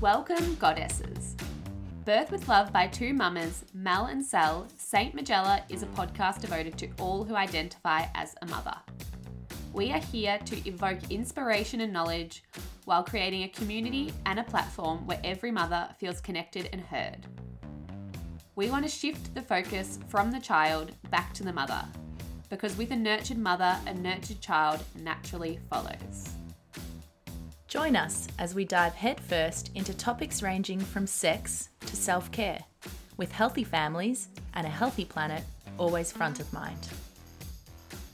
Welcome, Goddesses. Birth with Love by two mamas, Mel and Cel, Saint Majella is a podcast devoted to all who identify as a mother. We are here to evoke inspiration and knowledge while creating a community and a platform where every mother feels connected and heard. We want to shift the focus from the child back to the mother, because with a nurtured mother, a nurtured child naturally follows. Join us as we dive headfirst into topics ranging from sex to self care, with healthy families and a healthy planet always front of mind.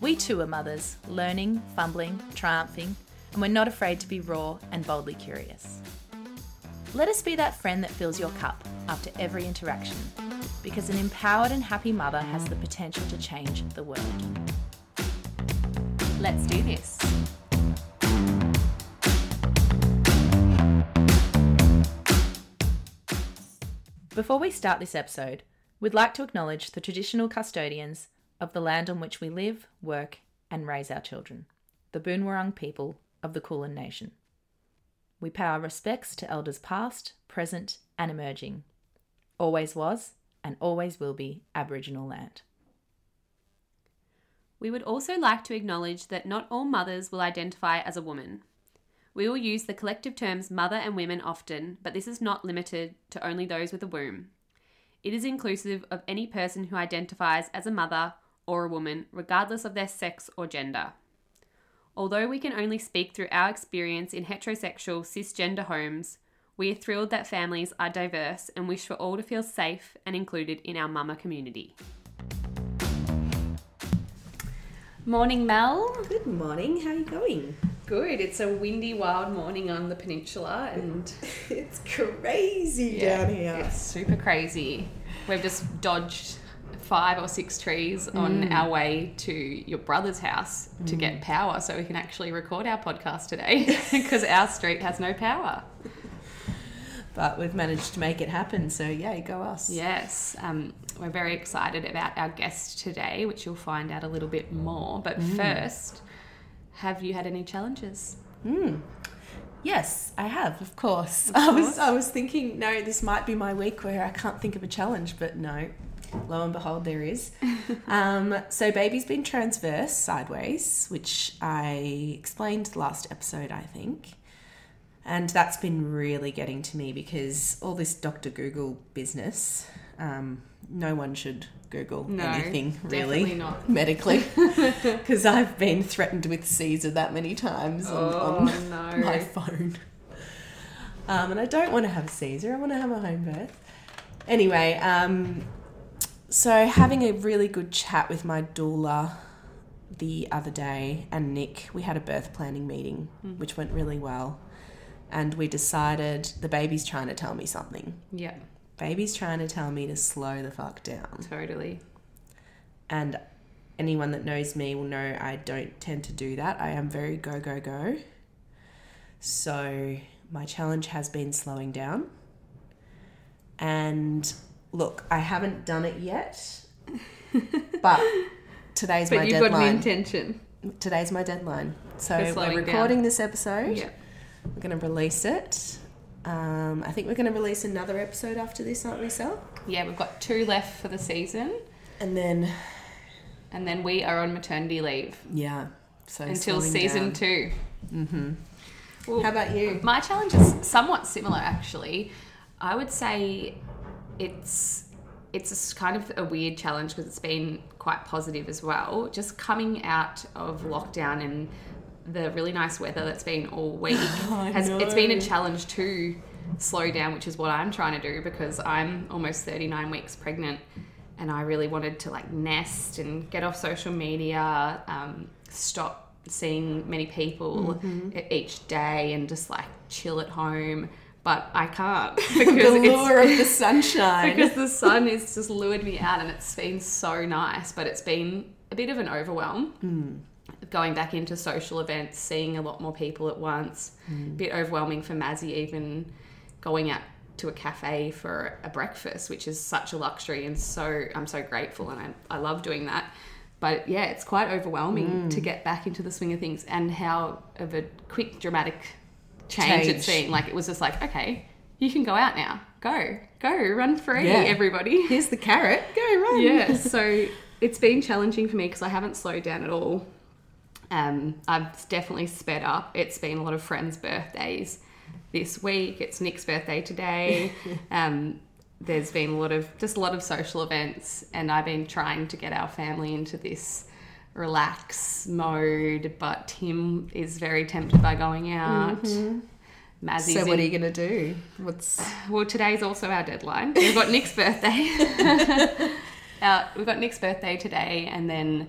We too are mothers, learning, fumbling, triumphing, and we're not afraid to be raw and boldly curious. Let us be that friend that fills your cup after every interaction, because an empowered and happy mother has the potential to change the world. Let's do this. Before we start this episode, we'd like to acknowledge the traditional custodians of the land on which we live, work, and raise our children, the Boon Wurrung people of the Kulin Nation. We pay our respects to elders past, present, and emerging. Always was and always will be Aboriginal land. We would also like to acknowledge that not all mothers will identify as a woman. We will use the collective terms mother and women often, but this is not limited to only those with a womb. It is inclusive of any person who identifies as a mother or a woman, regardless of their sex or gender. Although we can only speak through our experience in heterosexual cisgender homes, we are thrilled that families are diverse and wish for all to feel safe and included in our mama community. Morning, Mel. Good morning. How are you going? Good. It's a windy, wild morning on the peninsula, and It's crazy down here. it's super crazy. We've just dodged five or six trees Mm. on our way to your brother's house to get power so we can actually record our podcast today because our street has no power. But we've managed to make it happen, so yay, go us. Yes, um, we're very excited about our guest today, which you'll find out a little bit more. But Mm. first, have you had any challenges? Yes, I have, of course. I was I was thinking, no, this might be my week where I can't think of a challenge, but no. Lo and behold, there is. um, so baby's been transverse sideways, which I explained last episode, I think. And that's been really getting to me because all this Dr. Google business, um, no one should Google No, anything really not. medically because I've been threatened with Caesar that many times on, on Oh, no. my phone. Um, and I don't want to have a Caesar, I want to have a home birth. Anyway, um, so having a really good chat with my doula the other day and Nick, we had a birth planning meeting, hmm. which went really well. And we decided the baby's trying to tell me something. Yeah, Baby's trying to tell me to slow the fuck down. totally. And anyone that knows me will know I don't tend to do that. I am very go, go, go. So my challenge has been slowing down. And look, I haven't done it yet, but today's But my you've got deadline. an intention. today's my deadline. So we're recording down. this episode. Yeah. We're going to release it. Um, I think we're going to release another episode after this, aren't we, Sal? Yeah, we've got two left for the season, And then, and then we are on maternity leave yeah. So until season down. two. Mm-hmm. Well, How about you? My challenge is somewhat similar, actually. I would say it's it's kind of a weird challenge because it's been quite positive as well. Just coming out of lockdown and the really nice weather that's been all week has it's been a challenge to slow down, which is what I'm trying to do because I'm almost 39 weeks pregnant and I really wanted to like nest and get off social media, um, stop seeing many people e- each day and just like chill at home. But I can't because the lure of the sunshine. because the sun has just lured me out and it's been so nice, but it's been a bit of an overwhelm. Hmm. Going back into social events, seeing a lot more people at once, hmm. a bit overwhelming for Mazzy even going out to a cafe for a breakfast, which is such a luxury and so I'm so grateful and I, I love doing that. But yeah, it's quite overwhelming hmm. to get back into the swing of things and how of a quick dramatic change, it's Change. been. Like it was just like, okay, you can go out now. Go. Go. Run free, Yeah. everybody. Here's the carrot. Go run. yeah, so it's been challenging for me because I haven't slowed down at all. Um, I've definitely sped up. It's been a lot of friends' birthdays this week. It's Nick's birthday today. um, there's been a lot of just a lot of social events, and I've been trying to get our family into this relax mode. But Tim is very tempted by going out. Mazzie's So what in- are you gonna do? What's well, today's also our deadline. We've got Nick's birthday. uh, we've got Nick's birthday today, and then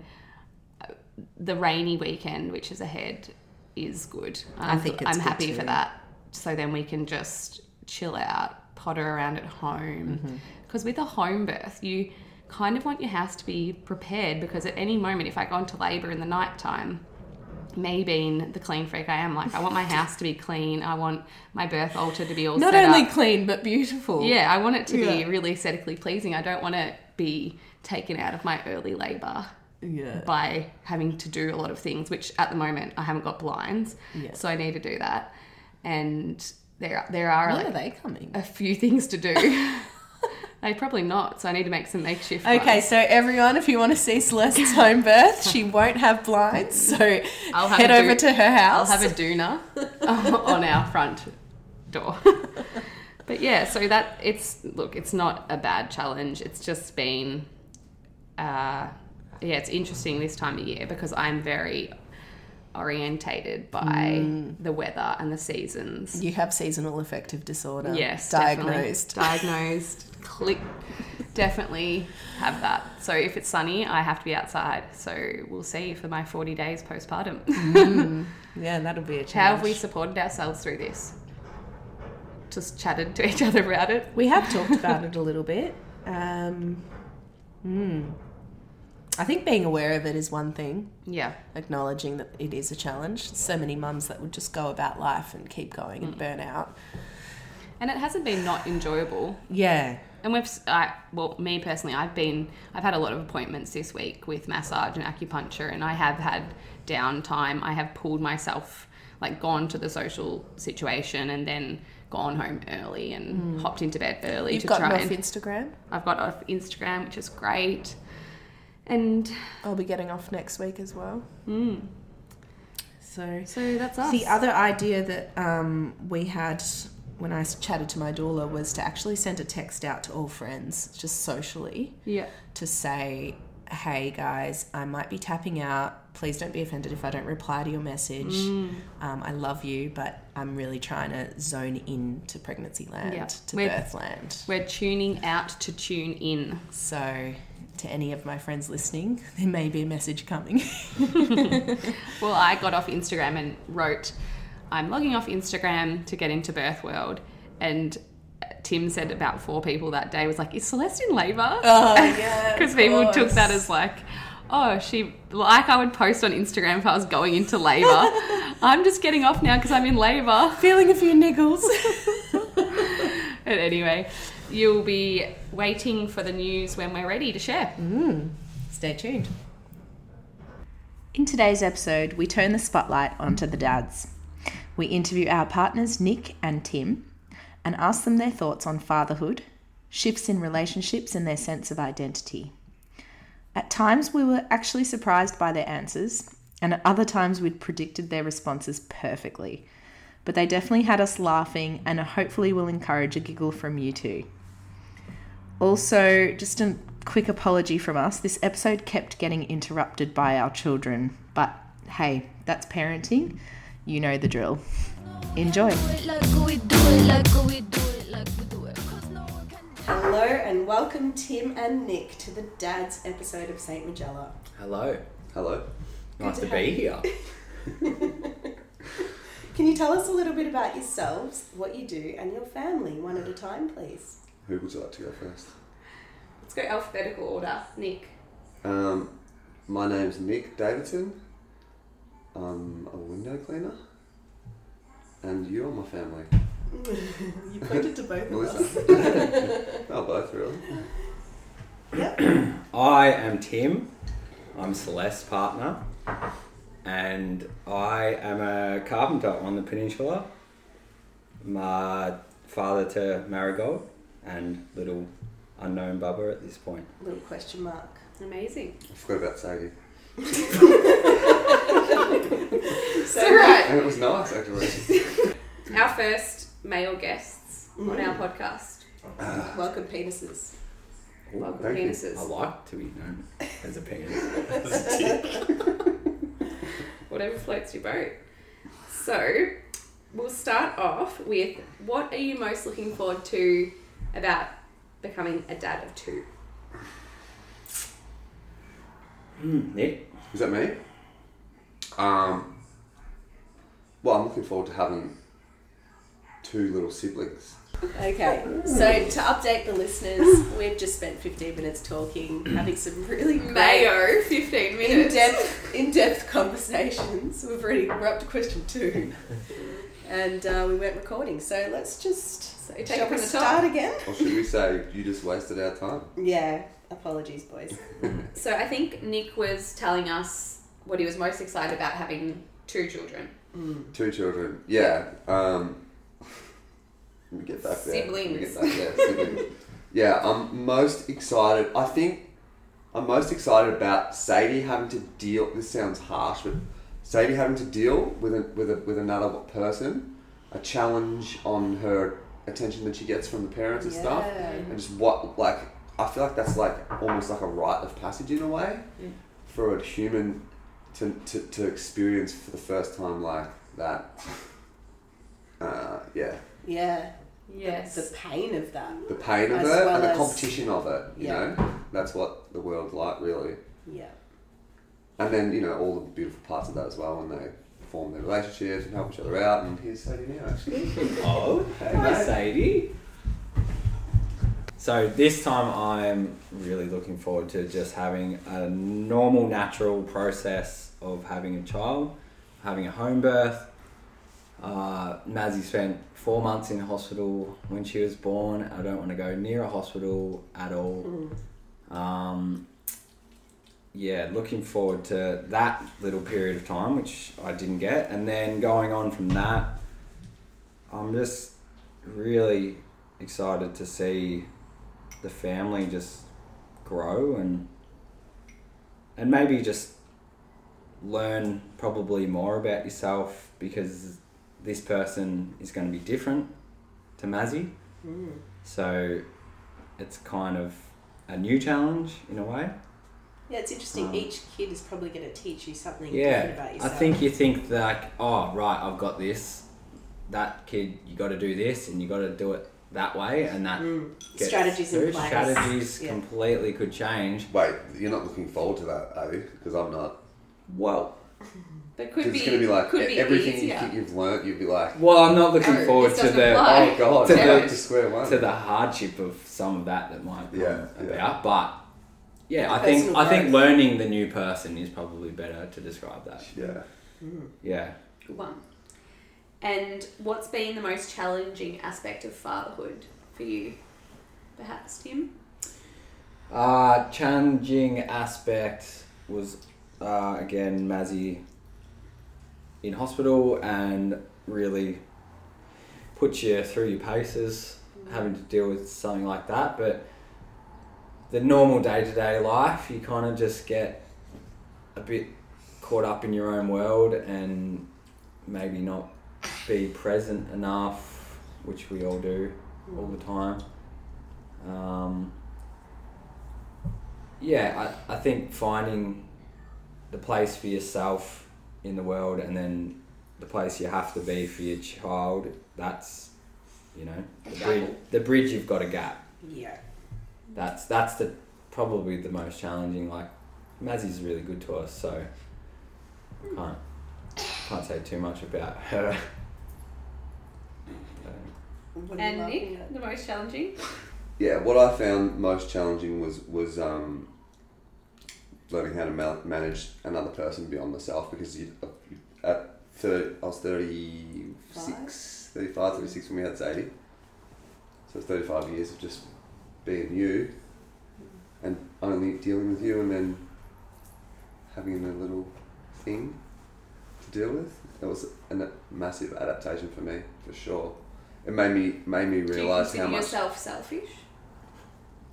uh, the rainy weekend, which is ahead, is good. I'm, think it's I'm good happy for that. So then we can just chill out, potter around at home. Mm-hmm. Because with a home birth, you kind of want your house to be prepared because at any moment, if I go into labour in the night time, me being the clean freak I am, like I want my house to be clean. I want my birth altar to be all not only up. clean but beautiful? Yeah, I want it to be really aesthetically pleasing. I don't want to be taken out of my early labour Yeah. by having to do a lot of things, which at the moment I haven't got blinds, Yeah. so I need to do that. And there, there are When like are they coming? a few things to do. they probably not, so I need to make some makeshift. Okay, ones. so everyone, if you want to see Celeste's home birth, she won't have blinds, so I'll have head a over to her house. I'll have a doona on our front door. but yeah, so that it's look, it's not a bad challenge. It's just been, uh, yeah, it's interesting this time of year because I'm very orientated by Mm. the weather and the seasons. You have seasonal affective disorder. Yes, diagnosed. definitely. diagnosed. Click. Definitely have that. So if it's sunny, I have to be outside. So we'll see for my 40 days postpartum. Yeah, that'll be a challenge. How have we supported ourselves through this? Just chatted to each other about it. We have talked about it a little bit. Um, hmm. I think being aware of it is one thing. Yeah. Acknowledging that it is a challenge. So many mums that would just go about life and keep going and burn out. And it hasn't been not enjoyable. Yeah. And we've, I, well, me personally, I've been, I've had a lot of appointments this week with massage and acupuncture, and I have had downtime. I have pulled myself, like, gone to the social situation and then gone home early and hopped into bed early. You've to gotten try off and. Instagram. I've got off Instagram, which is great. And I'll be getting off next week as well. mm, So so that's us. The other idea that um, we had when I chatted to my doula was to actually send a text out to all friends, just socially, yeah. to say, hey guys, I might be tapping out. Please don't be offended if I don't reply to your message. Mm. Um, I love you, but I'm really trying to zone in to pregnancy land, Yeah. to We're- birth land. We're tuning out to tune in. So, to any of my friends listening, there may be a message coming. Well, I got off Instagram and wrote, I'm logging off Instagram to get into Birth World. And uh, Tim said about four people that day was like, Is Celeste in labour? oh, yeah. Because people took that as like, oh, she, like I would post on Instagram if I was going into labour. I'm just getting off now because I'm in labour. feeling a few niggles. But anyway, you'll be waiting for the news when we're ready to share. Mm. Stay tuned. In today's episode, we turn the spotlight onto the dads. We interview our partners, Nick and Tim, and ask them their thoughts on fatherhood, shifts in relationships, and their sense of identity. At times, we were actually surprised by their answers, and at other times, we'd predicted their responses perfectly. But they definitely had us laughing, and hopefully, will encourage a giggle from you too. Also, just a quick apology from us. This episode kept getting interrupted by our children, but hey, that's parenting. You know the drill. Enjoy. Hello and welcome, Tim and Nick, to the Dad's episode of Saint Majella. Hello. Hello. Nice to to, be here. Can you tell us a little bit about yourselves, what you do, and your family, one at a time, please? Who would you like to go first? Let's go alphabetical order. Nick. Um, my name's Nick Davidson. I'm a window cleaner. And you are my family. you pointed to both of us. Oh, both really. I am Tim. I'm Celeste's partner, and I am a carpenter on the peninsula. My father to Marigold and little unknown Bubba at this point. Little question mark. Amazing. I forgot about Sadie. So, right, And it was nice actually. our first male guests on Mm. our podcast. Welcome, penises. Ooh, Welcome, thank you. penises. I like to be known as a penis. Whatever floats your boat. So, we'll start off with what are you most looking forward to about becoming a dad of two? Hmm, Nick? Is that me? Um. Well, I'm looking forward to having two little siblings. Okay, so to update the listeners, we've just spent 15 minutes talking, having some really Mayo, 15 minutes. in-depth, in-depth conversations. We've already we're up to question two, and uh, we weren't recording. So let's just So take shall it from we the start top. again? Or should we say you just wasted our time? Yeah. Apologies, boys. So, I think Nick was telling us what he was most excited about having two children. Two children. Yeah. Um, let me get back there. Let get Siblings. back there. Siblings. yeah, I'm most excited. I think I'm most excited about Sadie having to deal. This sounds harsh, but Sadie having to deal with a, with a, with another person, a challenge on her attention that she gets from the parents and stuff, and just what like I feel like that's like almost like a rite of passage in a way for a human to, to, to experience for the first time like that. Uh, yeah, Yeah. Yes. The pain of that. the pain of As it well and the as- competition of it. You Yeah. know, that's what the world's like, really. Yeah. And then you know all the beautiful parts of that as well when they form their relationships and help each other out. And here's Sadie now, actually. Oh, Hey, hi mate. Sadie. So this time I'm really looking forward to just having a normal, natural process of having a child, having a home birth. Uh, Mazzy spent four months in hospital when she was born. I don't want to go near a hospital at all. Um, yeah, looking forward to that little period of time, which I didn't get, and then going on from that, I'm just really excited to see the family just grow and and maybe just learn probably more about yourself because this person is going to be different to Mazzy. So it's kind of a new challenge in a way. Yeah, it's interesting. Um, Each kid is probably going to teach you something different Yeah, about I think you think like, oh right, I've got this. That kid, you got to do this, and you got to do it that way, and that Mm. gets strategies in place. Strategies Yeah. completely could change. Wait, you're not looking forward to that, are you? Because I'm not. Well, But could be, it's going to be like could be everything you easier. think you've learnt, you'd be like, well, I'm not looking No, forward this to doesn't the apply. oh god, To I'm the- to square one. to the hardship of some of that that might come Yeah, about. yeah. But yeah, I Personal think I think growth. learning the new person is probably better to describe that. yeah. Yeah. Good one. And what's been the most challenging aspect of fatherhood for you, perhaps, Tim? Uh, challenging aspect was uh, again Mazzy in hospital and really puts you through your paces having to deal with something like that. But the normal day to day life, you kind of just get a bit caught up in your own world and maybe not be present enough, which we all do all the time. Um, yeah, I, I think finding the place for yourself in the world and then the place you have to be for your child, that's, you know, the bridge, the bridge you've got to gap. Yeah. That's, that's the probably the most challenging. Like, Mazzy's really good to us, so I can't, can't say too much about her. What And Nick, the most challenging? Yeah, what I found most challenging was was um, learning how to ma- manage another person beyond myself because you, you at 30, I was 36, 35, 36 when we had Zadie. So it's 35 years of just being you and only dealing with you and then having a little thing to deal with. It was a massive adaptation for me, for sure. It made me made me realize Do you realise consider how much yourself selfish?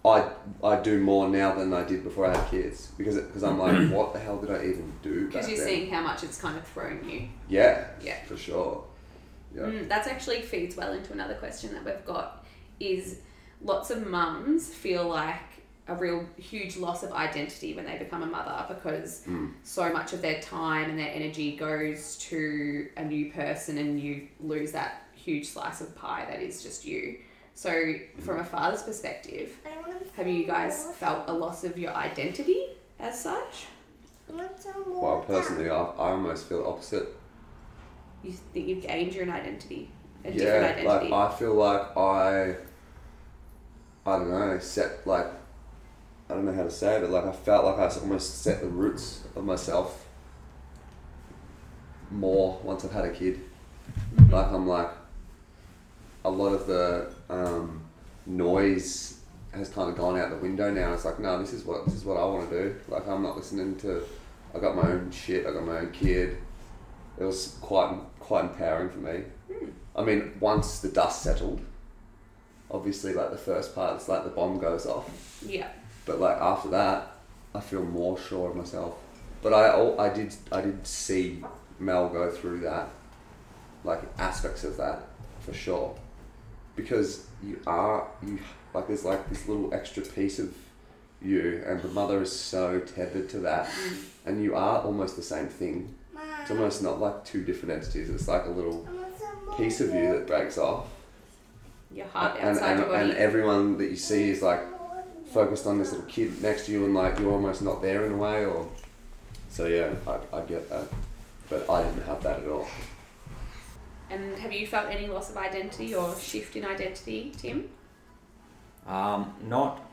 I I do more now than I did before I had kids because because I'm like, what the hell did I even do? Because you're then? seeing how much it's kind of thrown you. Yeah. Yeah. For sure. Yeah. Mm, that's actually feeds well into another question that we've got is lots of mums feel like a real huge loss of identity when they become a mother because Mm. so much of their time and their energy goes to a new person and you lose that huge slice of pie that is just you. So from a father's perspective, have you guys felt a loss of your identity as such? Well, personally, I, I almost feel the opposite. You think you've gained your identity? A different yeah, identity? like I feel like I, I don't know, set like, I don't know how to say it, but like I felt like I almost set the roots of myself more once I've had a kid. Mhm. Like I'm like, a lot of the um, noise has kind of gone out the window now. It's like, no, this is what this is what I want to do. Like I'm not listening to. I got my own shit. I got my own kid. It was quite quite empowering for me. I mean, once the dust settled, obviously, like the first part, it's like the bomb goes off. yeah. But like after that, I feel more sure of myself. But I I did I did see Mel go through that, like aspects of that, for sure, because you are you like there's like this little extra piece of you, and the mother is so tethered to that, mm. and you are almost the same thing. It's almost not like two different entities. It's like a little piece of you that breaks off, Your heart and, outside and, your body. and everyone that you see is like focused on this little kid next to you and like you're almost not there in a way or? So yeah I, I get that. But I didn't have that at all And have you felt any loss of identity or shift in identity, Tim? Um, not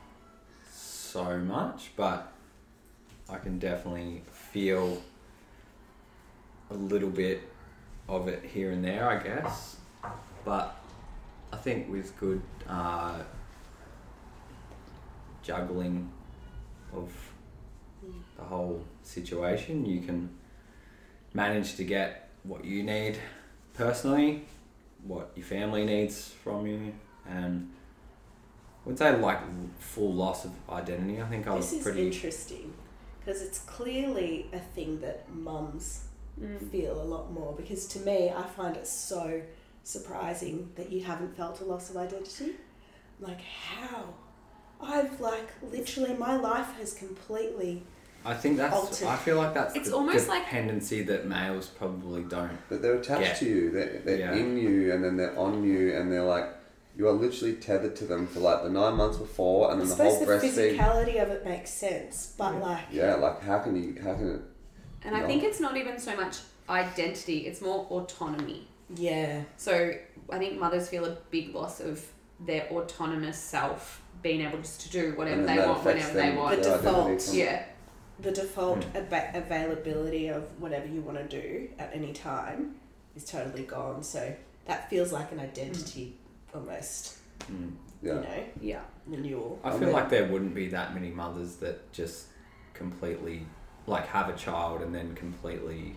so much, but I can definitely feel a little bit of it here and there, I guess. But I think with good uh, juggling of the whole situation, you can manage to get what you need personally, what your family needs from you, and I would say like full loss of identity. I think I was This is pretty. interesting because it's clearly a thing that mums Mm. feel a lot more. Because to me, I find it so surprising that you haven't felt a loss of identity. Like, how? I've like literally, my life has completely. I think that's. altered. I feel like that's It's the almost like- dependency that males probably don't. but they're attached Yeah. to you they're, they're Yeah. in you and then they're on you and they're like you are literally tethered to them for like the nine months before and I then the whole the breastfeed physicality of it makes sense, but Yeah. like, yeah like how can you how can it And I think it's not even so much identity, it's more autonomy. yeah, So I think mothers feel a big loss of their autonomous self being able just to do whatever they want affects whenever they want. The their identity default. Yeah. The default Hmm. ava- availability of whatever you want to do at any time is totally gone. So that feels like an identity almost, Mm. yeah you know, Yeah. renewal. I I feel mean- like there wouldn't be that many mothers that just completely like have a child and then completely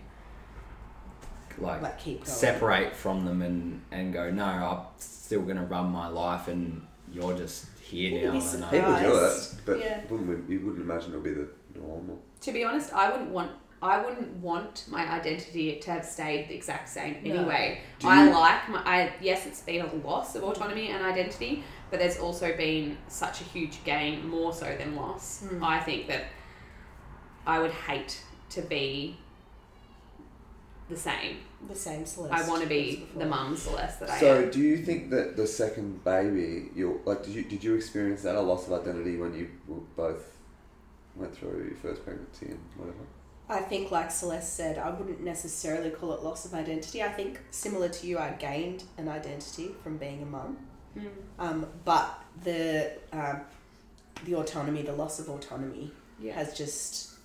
like, Like keep going. separate from them and and go no I'm still gonna run my life and you're just here You'd now be and people do it but Yeah. wouldn't, you wouldn't imagine it would be the normal To be honest, I wouldn't want I wouldn't want my identity to have stayed the exact same anyway. Do I you- like my I yes, it's been a loss of autonomy and identity, but there's also been such a huge gain, more so than loss. Mm. I think that I would hate to be the same. The same Celeste. I want to be the mum Celeste that I So, am. do you think that the second baby, you like, did you did you experience that a loss of identity when you w- both went through your first pregnancy and whatever? I think, like Celeste said, I wouldn't necessarily call it loss of identity. I think, similar to you, I gained an identity from being a mum. Mm. Um, but the um, the autonomy, the loss of autonomy, Yeah. has just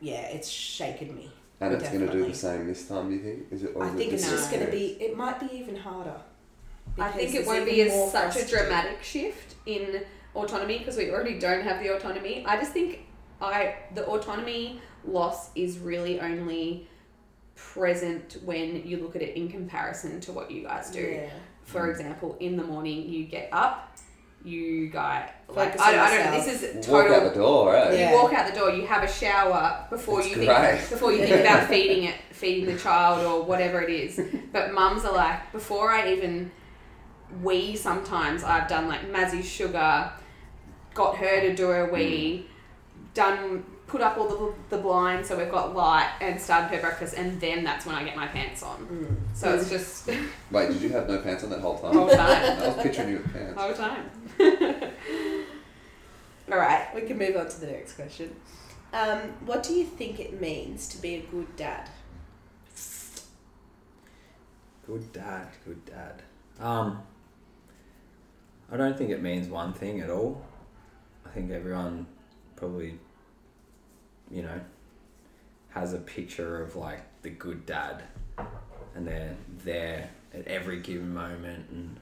yeah, it's shaken me. And it's going to do the same this time. Do you think? Is it? Or I is it think it's just just going to be. It might be even harder. I think it won't be as such a dramatic shift in autonomy because we already don't have the autonomy. I just think I the autonomy loss is really only present when you look at it in comparison to what you guys do. Yeah. For example, in the morning you get up, you guy like I, I don't know. This is total. Walk out total. the door, right? Yeah. You walk out the door. You have a shower before It's you great. think before you think about feeding it, feeding the child or whatever it is. But mums are like before I even wee. Sometimes I've done like Mazzy's sugar, got her to do her wee, done put up all the, the blinds so we've got light and started her breakfast and then that's when I get my pants on. Mm. So it's just Wait, did you have no pants on that whole time? whole time. I was picturing you with pants. whole time. All right, we can move on to the next question. Um, what do you think it means to be a good dad? Good dad, good dad. Um, I don't think it means one thing at all. I think everyone probably, you know, has a picture of like the good dad, and they're there at every given moment and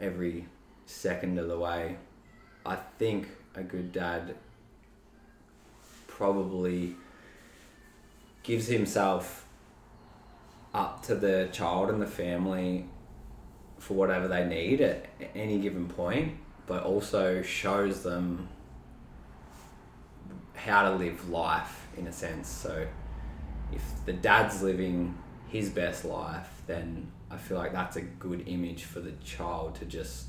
every second of the way. I think a good dad probably gives himself up to the child and the family for whatever they need at any given point, but also shows them how to live life in a sense. So if the dad's living his best life, then I feel like that's a good image for the child to just,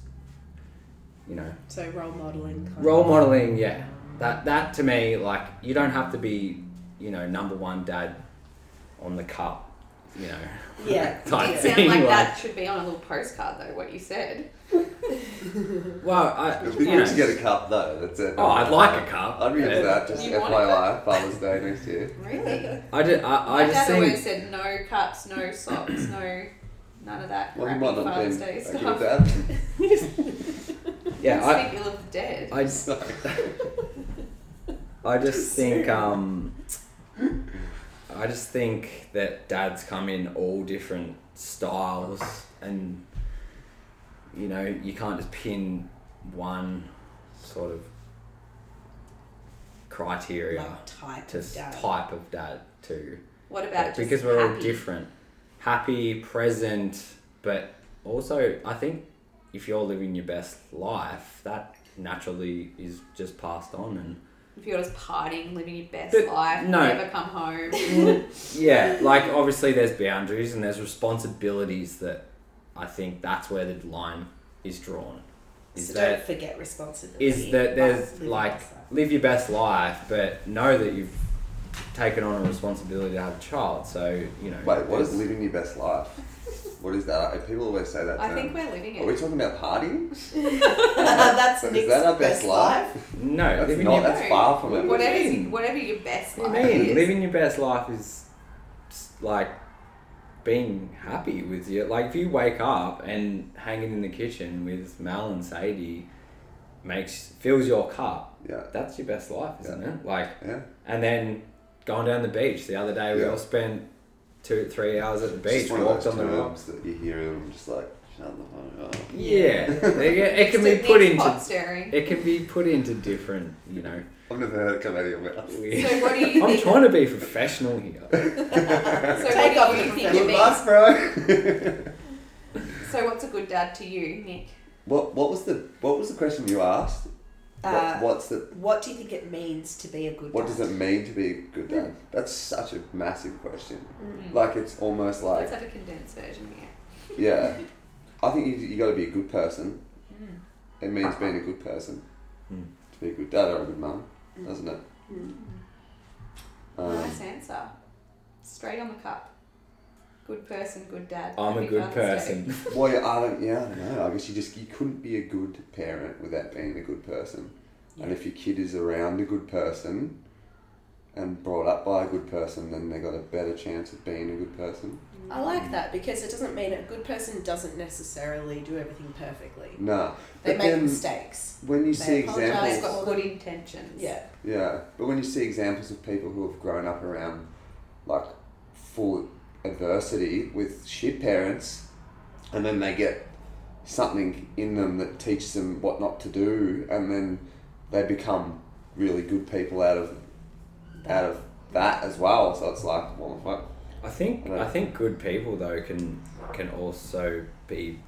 you know, So role modeling. Kind role modeling. Yeah, that that to me, like you don't have to be, you know, number one dad on the cup, you know. Yeah. type It sounds thing, like that should be on a little postcard though, what you said. Well, I, It'd be good to get a cup though. That's it. Oh, I'd like a cup. I'd be into Yeah. that. Just You want FYI, Father's Day next year. Really? I, just, I, I My just dad think always said no cups, no socks, no none of that Well, he crappy might not have Father's been Day a stuff. good dad. yeah, I, Speak ill of the dead. I, Sorry. I just think um, I just think that dads come in all different styles, and you know you can't just pin one sort of criteria Like type to of dad. type of dad to what about because we're all different, happy, present, but also I think if you're living your best life, that naturally is just passed on and. If you're just partying, living your best But life, no. never come home. yeah, like obviously there's boundaries and there's responsibilities that I think that's where the line is drawn. Is so that don't forget responsibility. is that there's live like life. live your best life, but know that you've taken on a responsibility to have a child. So you know. Wait, what is there's- living your best life? What is that? People always say that. I term. think we're living it. Are we talking about partying? That's Is Nick's that our best life? No, That's living not. your That's far from it. What do you Whatever, mean? whatever your best What do life you mean? is. Living your best life is s- like being happy with you. Like if you wake up and hanging in the kitchen with Mal and Sadie makes fills your cup. Yeah. That's your best life, isn't Yeah. it? Like, Yeah. and then going down the beach. The other day we Yeah. all spent two, three hours at the beach. just one of walked those on the rock. that you hear and I'm just like, shut the fuck up. Yeah, it, it can be put into. pot stirring. It can be put into different, you know. I've never heard it come out of your mouth. So what do you I'm think? trying to be professional here. So Take off what do you think it Good means? luck, bro. So what's a good dad to you, Nick? what What was the What was the question you asked? Uh, what, what's the What do you think it means to be a good What dad? does it mean to be a good dad? That's such a massive question. Mm. Like it's almost like Let's have a condensed version here. yeah. I think you you got to be a good person. Mm. It means being a good person Mm. to be a good dad or a good mum, doesn't it? Mm. Um, nice answer. Straight on the cup. Good person, good dad. I'm a good person. well, yeah, I don't. Yeah, I don't know. I guess you just you couldn't be a good parent without being a good person. And if your kid is around a good person and brought up by a good person, then they got a better chance of being a good person. I like that because it doesn't mean a good person doesn't necessarily do everything perfectly. No, They but make then mistakes. when you They see apologise They've examples, got good intentions. Yeah. yeah, but when you see examples of people who have grown up around like full adversity with shit parents, and then they get something in them that teaches them what not to do, and then they become really good people out of out of that as well. So it's like, well, fuck. I think Right. I think good people though can can also be,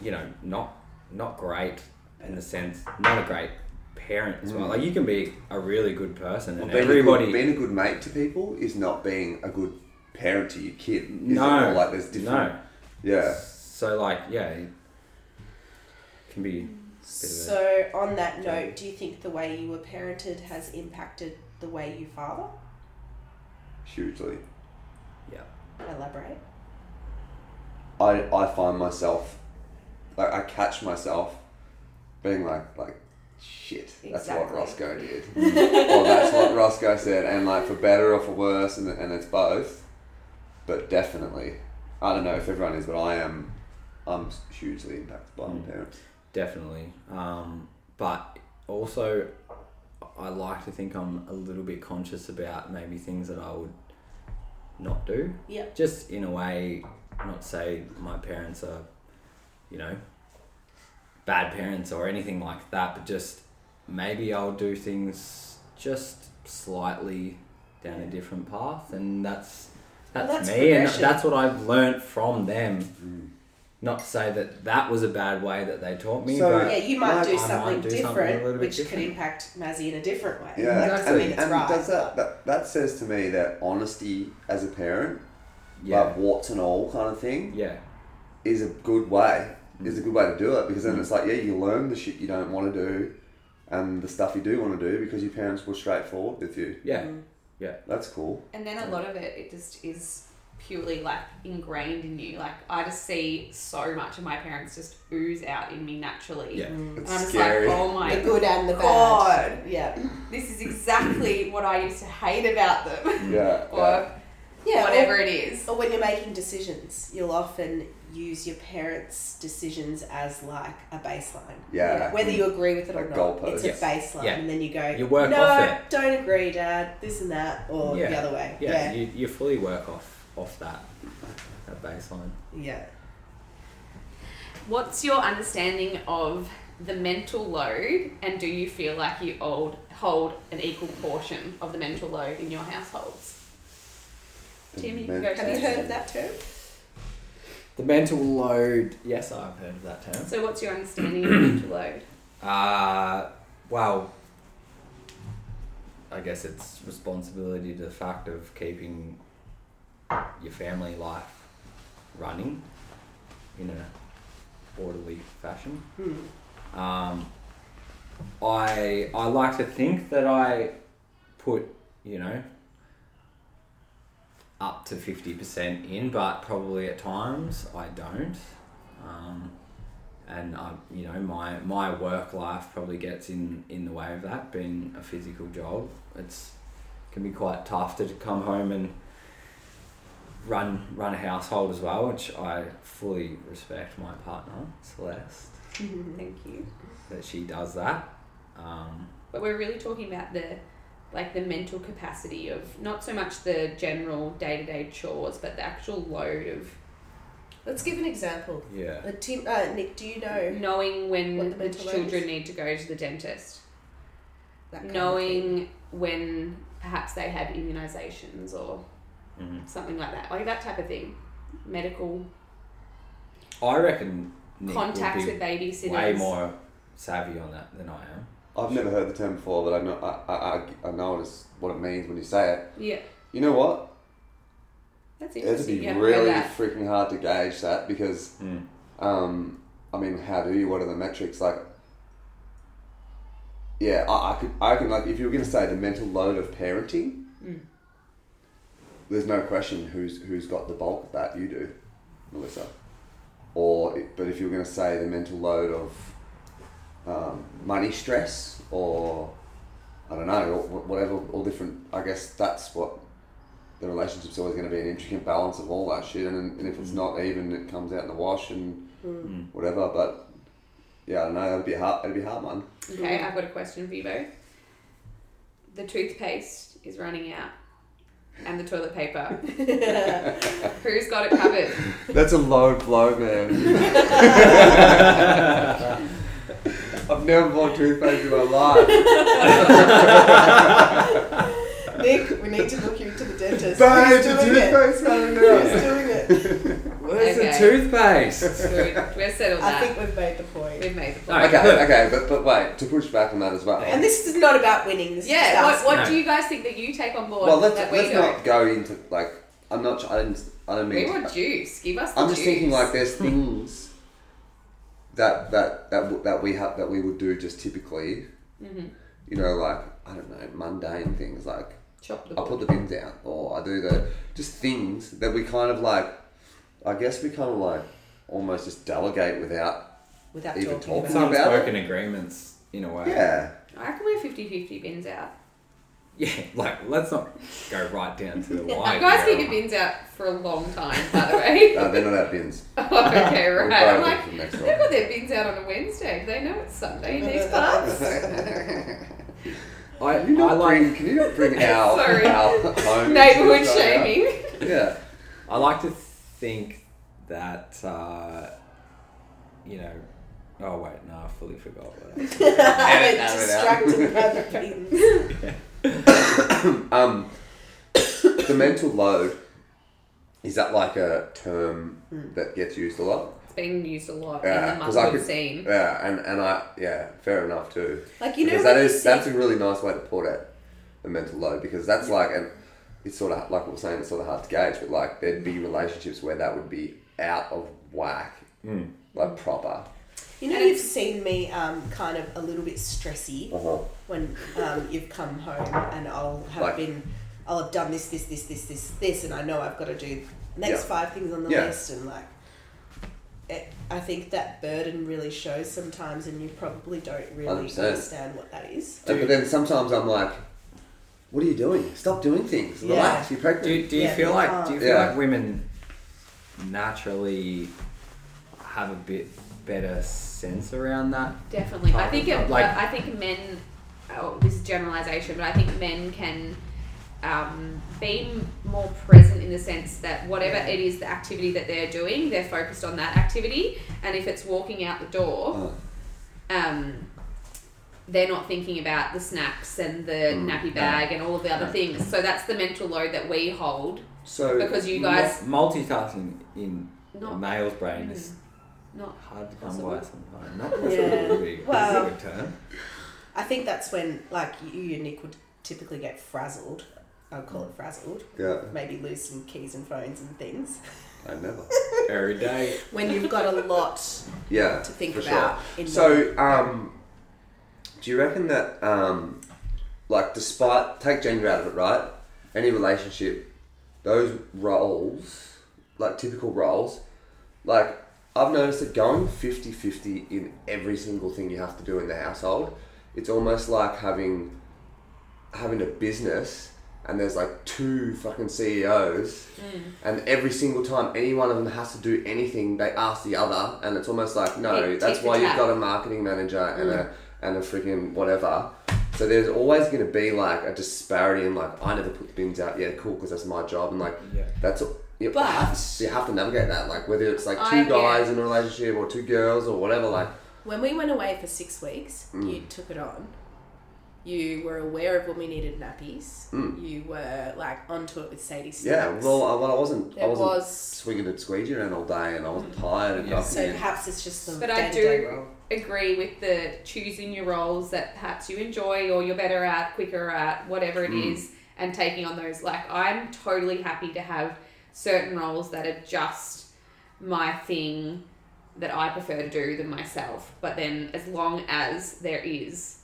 you know, not not great in the sense not a great parent as well. Mm. Like you can be a really good person Well, and being, everybody a good, being a good mate to people is not being a good parent to your kid. Is it? no Or like there's different. no. Yeah. So like yeah, it can be So, on that note, do you think the way you were parented has impacted the way you father? Hugely. yeah. Elaborate. I, I find myself like I catch myself being like like shit that's what Roscoe did or that's what Roscoe said and like for better or for worse and, and it's both but definitely I don't know if everyone is but I am I'm hugely impacted by my Mm. parents Definitely. Um, but also, I like to think I'm a little bit conscious about maybe things that I would not do. Yeah. Just in a way, not say my parents are, you know, bad parents or anything like that, but just maybe I'll do things just slightly down a different path, and that's that's, that's me, and that's what I've learnt from them. Mm. Not to say that that was a bad way that they taught me, So- but Yeah, you might Like, do I might something do something a different, little which different. could impact Mazzy in a different way. Yeah, That doesn't and, mean and right. does that, that that says to me that honesty as a parent, yeah, like warts and all kind of thing, yeah, is a good way. Mm. Is a good way to do it because then it's like yeah, you learn the shit you don't want to do, and the stuff you do want to do because your parents were straightforward with you. yeah, Mm. That's cool. And then a lot of it, it just is purely like ingrained in you. Like I just see so much of my parents just ooze out in me naturally. yeah. Mm. It's And I'm just scary. like, oh my the good and the bad. God. Yeah. this is exactly what I used to hate about them. yeah, or yeah. Yeah. whatever Or, it is. or when you're making decisions, you'll often use your parents' decisions as like a baseline. Yeah. Whether you agree with it or Like not, goalposts. it's a baseline, Yeah. and then you go. You work no, off it." don't agree, Dad. This and that, or Yeah. the other way. yeah, Yeah. You, you fully work off off that that baseline. Yeah. What's your understanding of the mental load, and do you feel like you hold, hold an equal portion of the mental load in your households? Tim, you Have you heard of that term? The mental load. Yes, I've heard of that term. So, what's your understanding of mental load? Uh, well, I guess it's responsibility to the fact of keeping your family life running in a orderly fashion. Hmm. Um, I I like to think that I put you know up to fifty percent in, but probably at times I don't. Um, and I, you know, my my work life probably gets in in the way of that. Being a physical job, it's can be quite tough to come home and run run a household as well, which I fully respect my partner Celeste Thank you. that she does that. Um, But we're really talking about the like the mental capacity of not so much the general day to day chores, but the actual load of Let's give an example. yeah. Uh, Tim, uh, Nick, do you know knowing when What the the, children need to go to the dentist, that kind of thing? knowing when perhaps they have immunizations or hmm something like that, like that type of thing, medical I reckon Nick contacts would with be babysitters. way more savvy on that than I am. I've never heard the term before, but I know I, I, I know it's what it means when you say it. Yeah, You know what? that's interesting. It'd be You really freaking hard to gauge that because, Mm. um, I mean, how do you? What are the metrics like? Yeah, I, I could. I reckon like if you were going to say the mental load of parenting, Mm. there's no question who's who's got the bulk of that. You do, Melissa. Or, but if you were going to say the mental load of um, money stress or I don't know, or whatever, all different. I guess that's what the relationship's always going to be an intricate balance of all that shit. And, and if it's not even, it comes out in the wash and Mm. whatever. But yeah, I don't know. That'd be a hard. It'd be a hard one. Okay, Mm. I've got a question for you both. The toothpaste is running out. and the toilet paper. Who's got it covered? That's a low blow, man. I've never bought toothpaste in my life. Nick, we need to look you to the dentist. Babe, Who's the doing it? toothpaste coming Who's doing it? Where's Okay. the toothpaste? Good. We've settled I that. think we've made the point. We've made the No, point. Okay, okay, but, but wait, to push back on that as well. And this is not about winning. This Yeah, is what, what No. do you guys think that you take on board Well, let's, that let's don't? go into, like, I'm not, I didn't, I don't We mean. want juice. Give us the I'm just juice. thinking like there's things that that that that we have that we would do just typically. Mhm. You know, like I don't know, mundane things like Chop the I put the bins out, or I do the just things that we kind of like. I guess we kind of like almost just delegate without. without even talking talking about Some it. about Unspoken agreements in a way. Yeah, I reckon we're 50-50 bins out. Yeah, like let's not go right down to the wire. You guys keep your bins out for a long time, by the way. no, they're not our bins. oh, okay, right. I'm like, from next they've got their bins out on a Wednesday. Do they know it's Sunday in these parts? I, Can you not I like bring? Can you not bring our Sorry. our home Neighbourhood issues right shaming. Yeah. I like to think that uh, you know. Oh wait, no, I fully forgot what I was. Edit that Distracted by the pins. Um, the mental load is that like a term that gets used a lot? It's been used a lot Yeah, in the 'cause I motherhood could- scene. Yeah, and, and I yeah, fair enough too. Like you know, because when that you is see- that's a really nice way to put it, the mental load. Because that's like and it's sort of like we we're saying, it's sort of hard to gauge, but like there'd be relationships where that would be out of whack, like proper. You know, you've seen me um, kind of a little bit stressy Uh-huh. When um, you've come home, and I'll have Like- been, I'll have done this, this, this, this, this, this, and I know I've got to do the next Yeah. five things on the Yeah. list, and like, it, I think that burden really shows sometimes, and you probably don't really 100%. understand what that is. And- but then sometimes I'm like, what are you doing? Stop doing things. Yeah. Relax. You're pregnant. Do, you- do you Yeah, feel like can't. do you feel Yeah. like women naturally have a bit better sense around that? Definitely. I think it, Like- I think men. Oh, this is generalization, but I think men can um, be more present in the sense that whatever it is, the activity that they're doing, they're focused on that activity, and if it's walking out the door, Uh, um, they're not thinking about the snacks and the Mm, nappy no. bag and all of the other No. things. So that's the mental load that we hold so because you guys Mul- multitasking in a male's brain is not hard to come by sometimes. Not Yeah. possible. really. Well- That's a good term. I think that's when, like, you and Nick would typically get frazzled. I'd call it frazzled. yeah, Maybe lose some keys and phones and things. I never. Every day. When you've got a lot Yeah, to think for about. Sure. In So, um, do you reckon that, um, like, despite take gender out of it, right? Any relationship, those roles, like typical roles, like I've noticed that going 50-50 in every single thing you have to do in the household, it's almost like having having a business and there's like two fucking CEOs and every single time any one of them has to do anything they ask the other and it's almost like no Tit- that's tit why you've tat. got a marketing manager and a and a freaking whatever so there's always going to be like a disparity in like I never put the bins out yeah cool because that's my job and like Yeah. that's you, But- have to, you have to navigate that like whether it's like two I- yeah. guys in a relationship or two girls or whatever like When we went away for six weeks, Mm. you took it on. You were aware of when we needed nappies. Mm. You were like onto it with Sadie snacks. yeah well I, well, I wasn't I wasn't was. swinging and squeegee around all day and I wasn't tired and Yeah. So and- perhaps it's just the But I day-to-day do- role. agree with the choosing your roles that perhaps you enjoy or you're better at, quicker at, whatever it Mm. is, and taking on those. Like, I'm totally happy to have certain roles that are just my thing that I prefer to do than myself. But then, as long as there is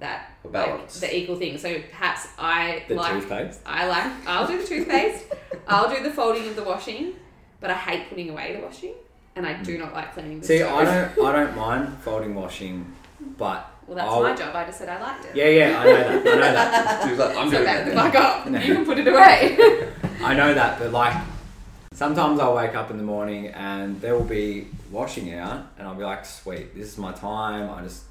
that A balance. like, the equal thing. So perhaps I The like toothpaste. I like I'll do the toothpaste, I'll do the folding of the washing, but I hate putting away the washing, and I do not like cleaning the See, stove. I don't, I don't mind folding washing, but Well, that's I'll- my job. I just said I liked it. Yeah, yeah, I know that. I know that. She was like, I'm So doing that the now. fuck up. You can put it away. I know that, but like sometimes I'll wake up in the morning and there will be washing out, and I'll be like, "Sweet, this is my time." I just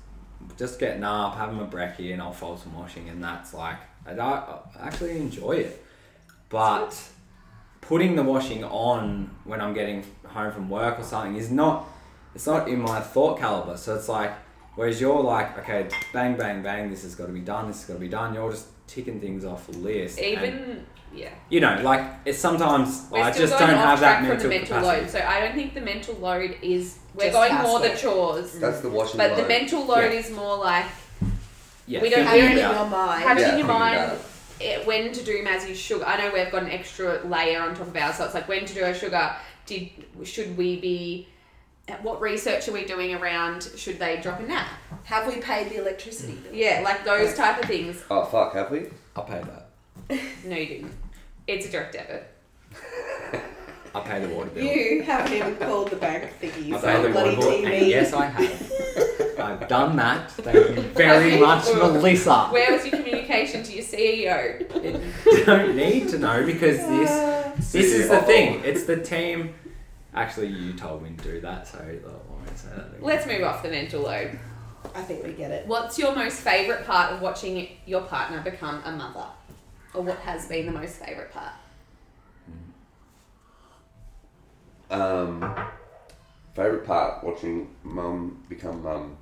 just getting up, having my brekkie, and I'll fold some washing, and that's like I, I actually enjoy it. but putting the washing on when I'm getting home from work or something is not it's not in my thought caliber. So it's like whereas you're like, okay, bang, bang, bang, this has got to be done, this has got to be done. You're just ticking things off the list. Even yeah, you know, like it's sometimes we're I still just going don't off have track that mental, from the mental capacity. load. So I don't think the mental load is we're Just going more the housework. chores, mm. That's the washing but the load. mental load Yeah. is more like Yeah, We don't- thinking Having it in about- your mind. have it Yeah, in your thinking mind it. it, when to do Mazzy's sugar. I know we've got an extra layer on top of ours, so it's like when to do our sugar. Did should we be? What research are we doing around? Should they drop a nap? Have we paid the electricity bill? Yeah, like those type of things. Oh fuck, have we? I'll pay that. No, you didn't. It's a direct debit. I'll pay the water bill. You haven't even called the bank thingies I'll pay the bloody water bill. TV. And yes, I have. I've done that. Thank you very much, Melissa. Where was your communication to your CEO? You don't need to know because this this is the thing. It's the team. Actually, you told me to do that, so I won't say that. Again. Let's move off the mental load. I think we get it. What's your most favourite part of watching your partner become a mother? Or what has been the most favourite part? Um, favorite part watching mum become mum.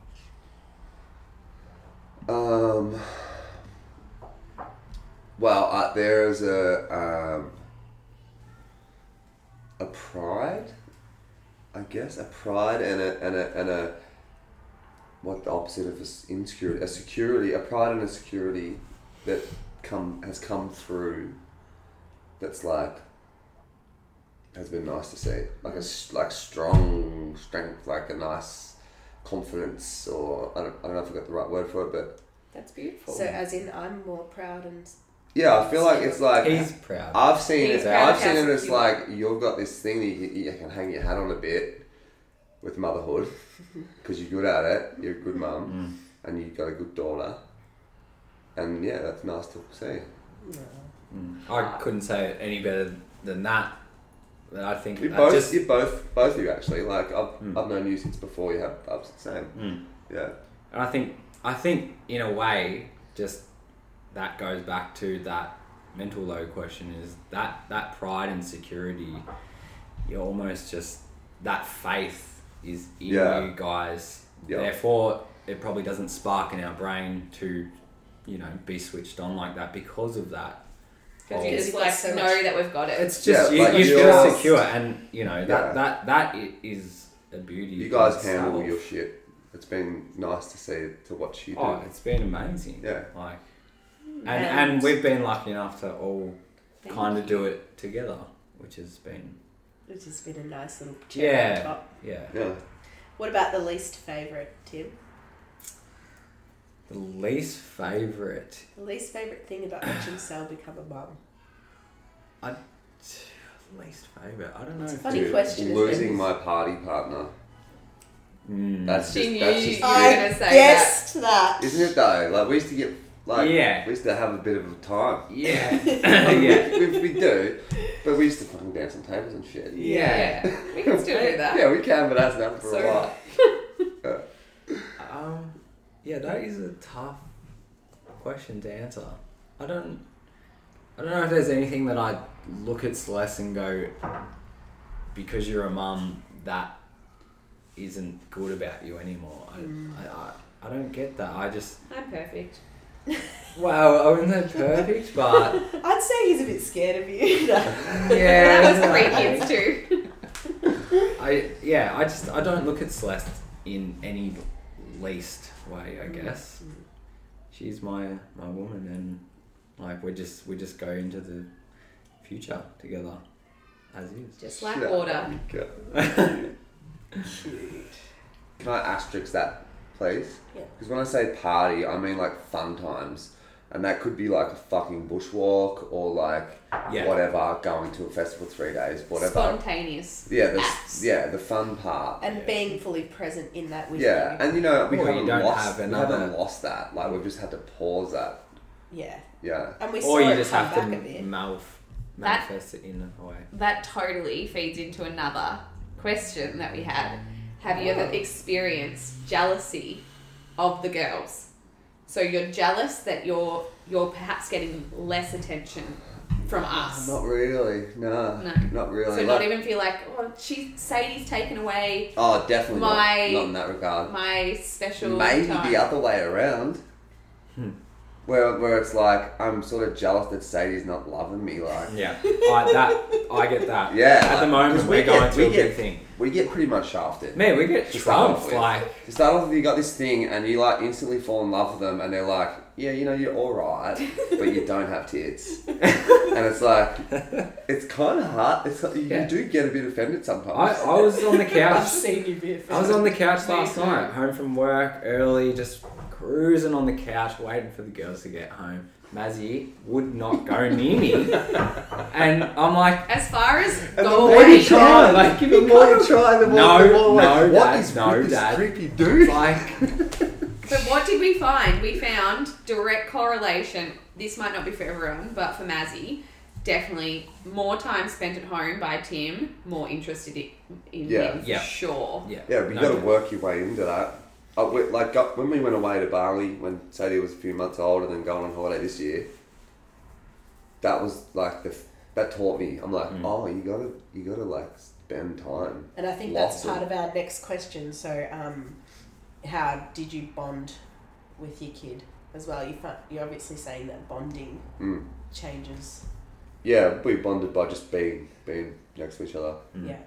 Um. Well, uh, there is a um, a pride, I guess, a pride and a and a and a what the opposite of insecurity, a security, a pride and a security that come has come through. That's like has been nice to see. Like a like strong strength, like a nice confidence, or I don't, I don't know if I got the right word for it, but That's beautiful. So, as in, I'm more proud and. yeah, I feel like it's like He's proud. I've seen He's it. proud I've seen it as like you've got this thing that you, you can hang your hat on a bit with motherhood because you're good at it. You're a good mum, Mm. and you've got a good daughter, and yeah, that's nice to see. Mm. I couldn't say it any better than that. But I think You both, just you both, both of you actually. Like I've, Mm. I've known you since before you have ups. Same. Mm. Yeah. And I think I think in a way, just that goes back to that mental load question is that that pride and security. You're almost just that faith is in Yeah. you guys. Yeah. Therefore, it probably doesn't spark in our brain to, you know, be switched on like that because of that. Because you just like so know much- that we've got it. It's just Yeah, you, like you feel secure, and you know that Yeah. that that is a beauty. You in guys itself. handle your shit. It's been nice to see to watch you do. Oh, it's been amazing. Yeah. Like, and And- and we've been lucky enough to all kind of do it together, which has been Which has been a nice little cherry on Yeah. top. yeah. Yeah. What about the least favourite, Tim? The least favorite, The least favourite thing about watching Cel become a mum? I least favorite. I don't know. It's a funny Dude, question, isn't Losing my party partner. Mm. That's She just knew that's you were I gonna say guessed that. Isn't it though? Like we used to get like Yeah. we used to have a bit of a time. yeah, yeah, we, we do, but we used to fucking dance on tables and shit. yeah. Yeah, we can still do that. Yeah, we can, but that's not for So- a while. Um, yeah, that is a tough question to answer. I don't, I don't know if there's anything that I look at Celeste and go, because you're a mum, that isn't good about you anymore. I, mm. I, I, I don't get that. I just, I'm perfect. well, I wouldn't say perfect, but I'd say he's a bit scared of you. yeah, that was three kids too. I yeah, I just I don't look at Celeste in any least way. I mm. guess she's my my woman, and like we just we just go into the future together as is. Just like Shit. water. Okay. Can I asterisk that, please? Yeah. Because when I say party, I mean like fun times. And that could be like a fucking bushwalk or like Yeah. whatever, going to a festival three days, whatever. Spontaneous. Yeah, the, acts. yeah, the fun part. and being fully present in that with Yeah, you. and you know we Or you haven't don't lost. have we haven't lost that. Like we've just had to pause that. yeah. Yeah. And we or saw you it just come have back to a bit. malf- That- manifest it in a way. That totally feeds into another question that we had. Have you ever experienced jealousy of the girls? So you're jealous that you're you're perhaps getting less attention from us. Not really. No. No. Not really. so Like- not even feel like, oh, she Sadie's taken away Oh, definitely My- not, not in that regard. my special Maybe time. the other way around. Hmm. Where, where it's like I'm sort of jealous that Sadie's not loving me. Like Yeah, I, that I get that. Yeah, At the like, moment, 'cause we we're going get- through we a get- big thing. We get pretty much shafted. Man, we get To start off trumped. with. Like, To start off, with, you got this thing, and you like instantly fall in love with them, and they're like, "Yeah, you know, you're all right, but you don't have tits," and it's like, it's kind of hard. It's like, you Yeah. do get a bit offended sometimes. I was on the I've couch. seen you be I was on the couch last night, home from work early, just cruising on the couch, waiting for the girls to get home. Mazzy would not go near me, and I'm like, As far as And the go more away, you try, like, give the me more you try, the more, No, the more like, no, what Dad, is no, with this creepy dude? like, So what did we find? We found direct correlation. This might not be for everyone, but for Mazzy, definitely more time spent at home by Tim, more interested in, in Yeah. him Yeah. sure. yeah, Yeah, but you no got to work your way into that. Uh, we, like got, when we went away to Bali when Sadie was a few months older than going on holiday this year. That was like the that taught me. I'm like, Mm. oh, you gotta you gotta like spend time. And I think that's part of our next question. So, um, how did you bond with your kid as well? You fi- you're obviously saying that bonding Mm. changes. Yeah, we bonded by just being being next to each other, Mm. Yeah.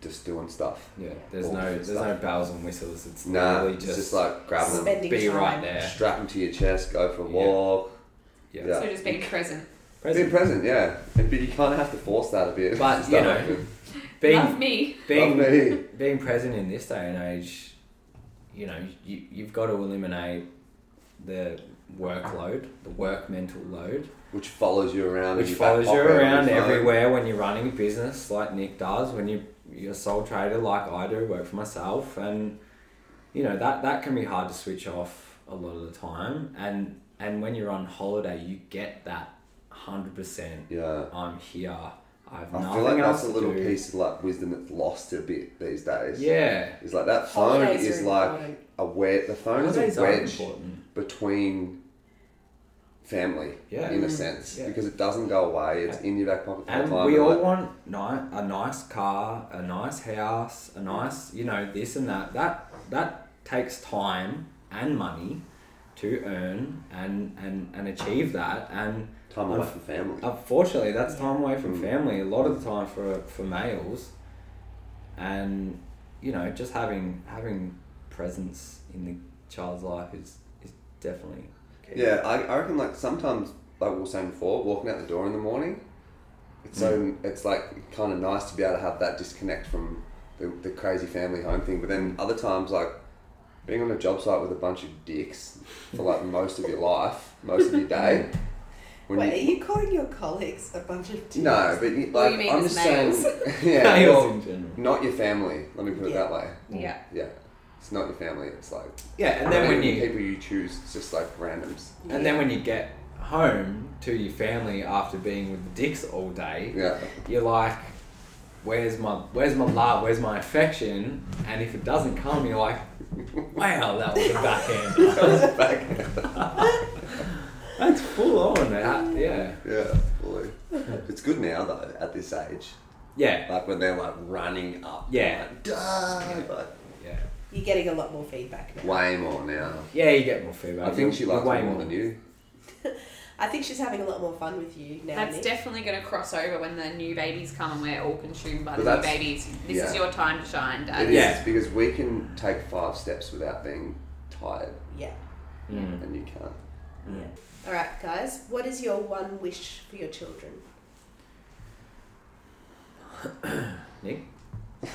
Just doing stuff. Yeah, there's All no, there's stuff. no bells and whistles. It's Nah, literally it's just, just, like grab them, Spending be time. right there. strap them to your chest, go for a Yeah. walk. Yeah. Yeah. So just being present. Being present, yeah, and, but you kind of have to force that a bit. But, to you know. Being Love me. being Love me. being present in this day and age, you know, you, you've got to eliminate the workload, the work mental load, which follows you around, which follows you around everywhere when you're running a business like Nick does, when you, you're a sole trader like I do, work for myself. And, you know, that, that can be hard to switch off a lot of the time. And, and when you're on holiday, you get that 100% Yeah. I'm here. I have I feel like that's a little do. piece of like wisdom that's lost a bit these days. Yeah. It's like that phone Holidays is like important. a wedge. The phone Holidays is a wedge between family, Yeah. in a sense, Yeah. because it doesn't go away. It's in your back pocket the And time. we and, all like, want ni- a nice car, a nice house, a nice, you know, this and that. That that takes time and money to earn and and, and achieve that. And time away from family. unfortunately, that's time away from Mm. family. A lot of the time for for males, and you know, just having having presence in the child's life is is definitely key. Yeah, I, I reckon like sometimes, like we were saying before, walking out the door in the morning, it's so Mm. it's like kind of nice to be able to have that disconnect from the, the crazy family home thing. But then other times, like being on a job site with a bunch of dicks for like most of your life, most of your day. When Wait, you, are you calling your colleagues a bunch of dicks? no, but you, like you mean I'm as just saying, yeah, Males well, in general. not your family. Let me put it that way. Yeah. Yeah, it's not your family. It's like Yeah, and then when you people you choose, it's just like randoms. And then when you get home to your family after being with the dicks all day, Yeah. you're like, "Where's my Where's my love? Where's my affection?" And if it doesn't come, you're like, "Wow, that was a backhand." Back. End. That's full on. That, yeah, Yeah, fully. It's good now though, at this age. yeah, Like when they're like running up. Yeah. Like, Duh, yeah, getting a lot more feedback now. way more now. yeah. You get more feedback. I think she likes way me more than you. I think she's having a lot more fun with you now. That's Nick. definitely going to cross over when the new babies come and we're all consumed by But the new babies. This yeah. is your time to shine, It Dad. is Yeah. because we can take five steps without being tired, Yeah. Mm. and you can't. Yeah. All right, guys. What is your one wish for your children? Nick,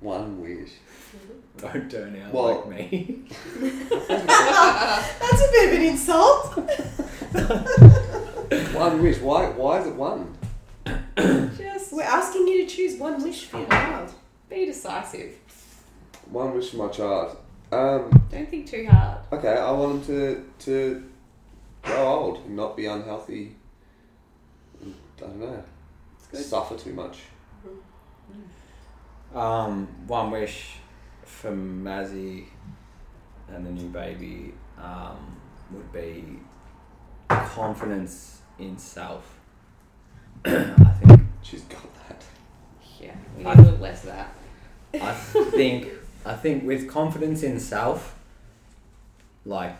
One wish. don't turn out Well- like me. That's a bit of an insult. One wish. Why? Why is it one? Just We're asking you to choose one wish for your child. be decisive. One wish for my child. Um. Don't think too hard. Okay, I want him to to grow old and not be unhealthy. I don't know. Suffer too much. Um, one wish for Mazzy and the new baby um, would be confidence in self. I think She's got that. Yeah, we I- need a little less of that. I think I think with confidence in self, like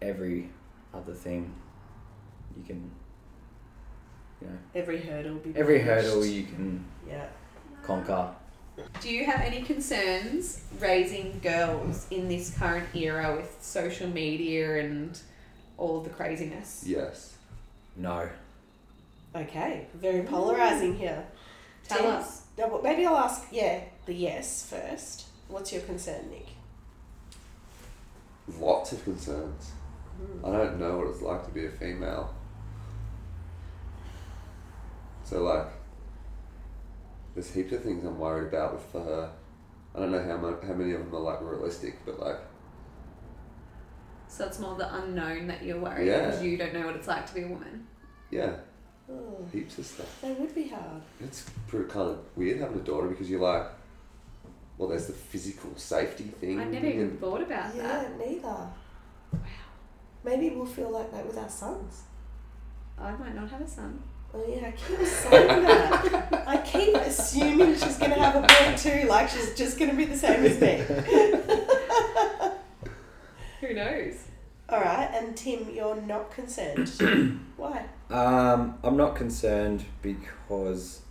every other thing, you can, you know, Every hurdle be every managed. hurdle you can Yeah. conquer. Do you have any concerns raising girls in this current era with social media and all of the craziness? Yes. No, Okay. Very polarizing here. Tell Tim? us. No, maybe I'll ask. Yeah, the yes first. What's your concern, Nick? Lots of concerns. Hmm. I don't know what it's like to be a female. So like, there's heaps of things I'm worried about with for her. I don't know how much, how many of them are like realistic, but like, So it's more the unknown that you're worried Yeah. because you don't know what it's like to be a woman. yeah, heaps of stuff. that would be hard. It's pretty kind of weird having a daughter because you're like, well, there's the physical safety thing. I never even thought about that. yeah, neither. Wow. Maybe we'll feel like that with our sons. I might not have a son. Oh yeah, I keep saying that. I keep assuming she's gonna have a boy too, like she's just gonna be the same as me. Who knows? All right, and Tim, you're not concerned. Why? Um, I'm not concerned because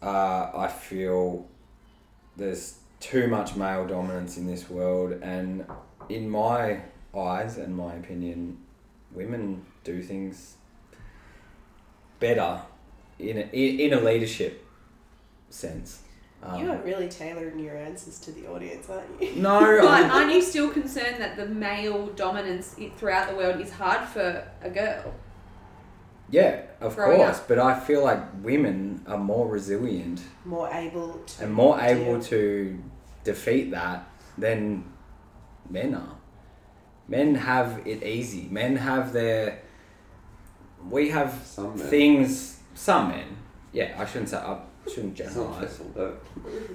uh, I feel there's too much male dominance in this world, and in my eyes and my opinion, women do things better in a, in, a leadership sense. Um, you are really tailoring your answers to the audience, aren't you? no, But aren't you still concerned that the male dominance throughout the world is hard for a girl? yeah, of course, up. but I feel like women are more resilient More able to. and more able deal. to defeat that than men are. Men have it easy. Men have their. We have Some men. things. Some men. Yeah, I shouldn't say. I shouldn't generalize.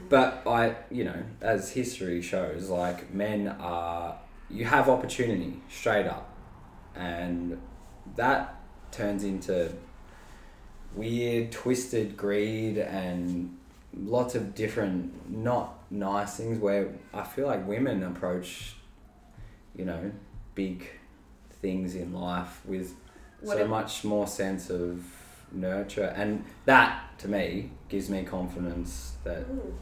But I, you know, as history shows, like men are, you have opportunity straight up, and that turns into weird, twisted greed and lots of different not nice things where I feel like women approach, you know, big things in life with What so if- much more sense of nurture, and that to me gives me confidence that Mm,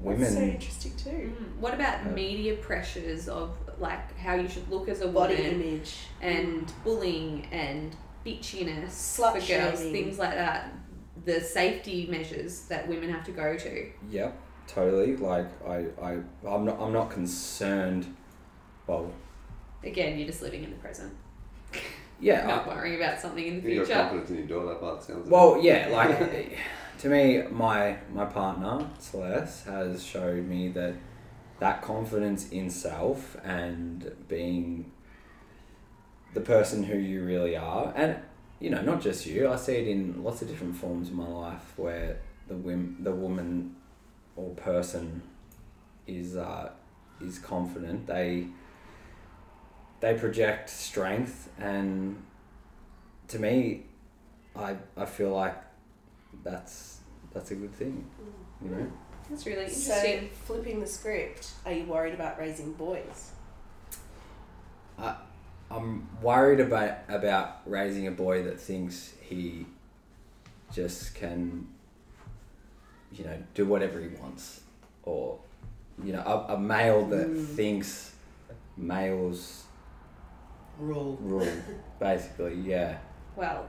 women That's so interesting too. Mm. What about Yeah. media pressures of like how you should look as a Body woman image. and bullying and bitchiness Slut for girls, shaming. things like that? The safety measures that women have to go to. Yep, totally. Like I, I, I'm not, I'm not concerned. Well, Again, you're just living in the present, yeah. not I, worrying about something in the You got future. confidence in your daughter, but it sounds well, yeah. Like to me, my my partner Celeste has showed me that that confidence in self and being the person who you really are, and you know, not just you. I see it in lots of different forms in my life where the wim, the woman or person is uh, is confident. They they project strength, and to me, I I feel like that's that's a good thing. You know. That's really interesting. So, flipping the script, are you worried about raising boys? I'm worried about about raising a boy that thinks he just can, you know, do whatever he wants, or you know, a, a male that Mm. thinks males Rule. rule, basically. Yeah, Well,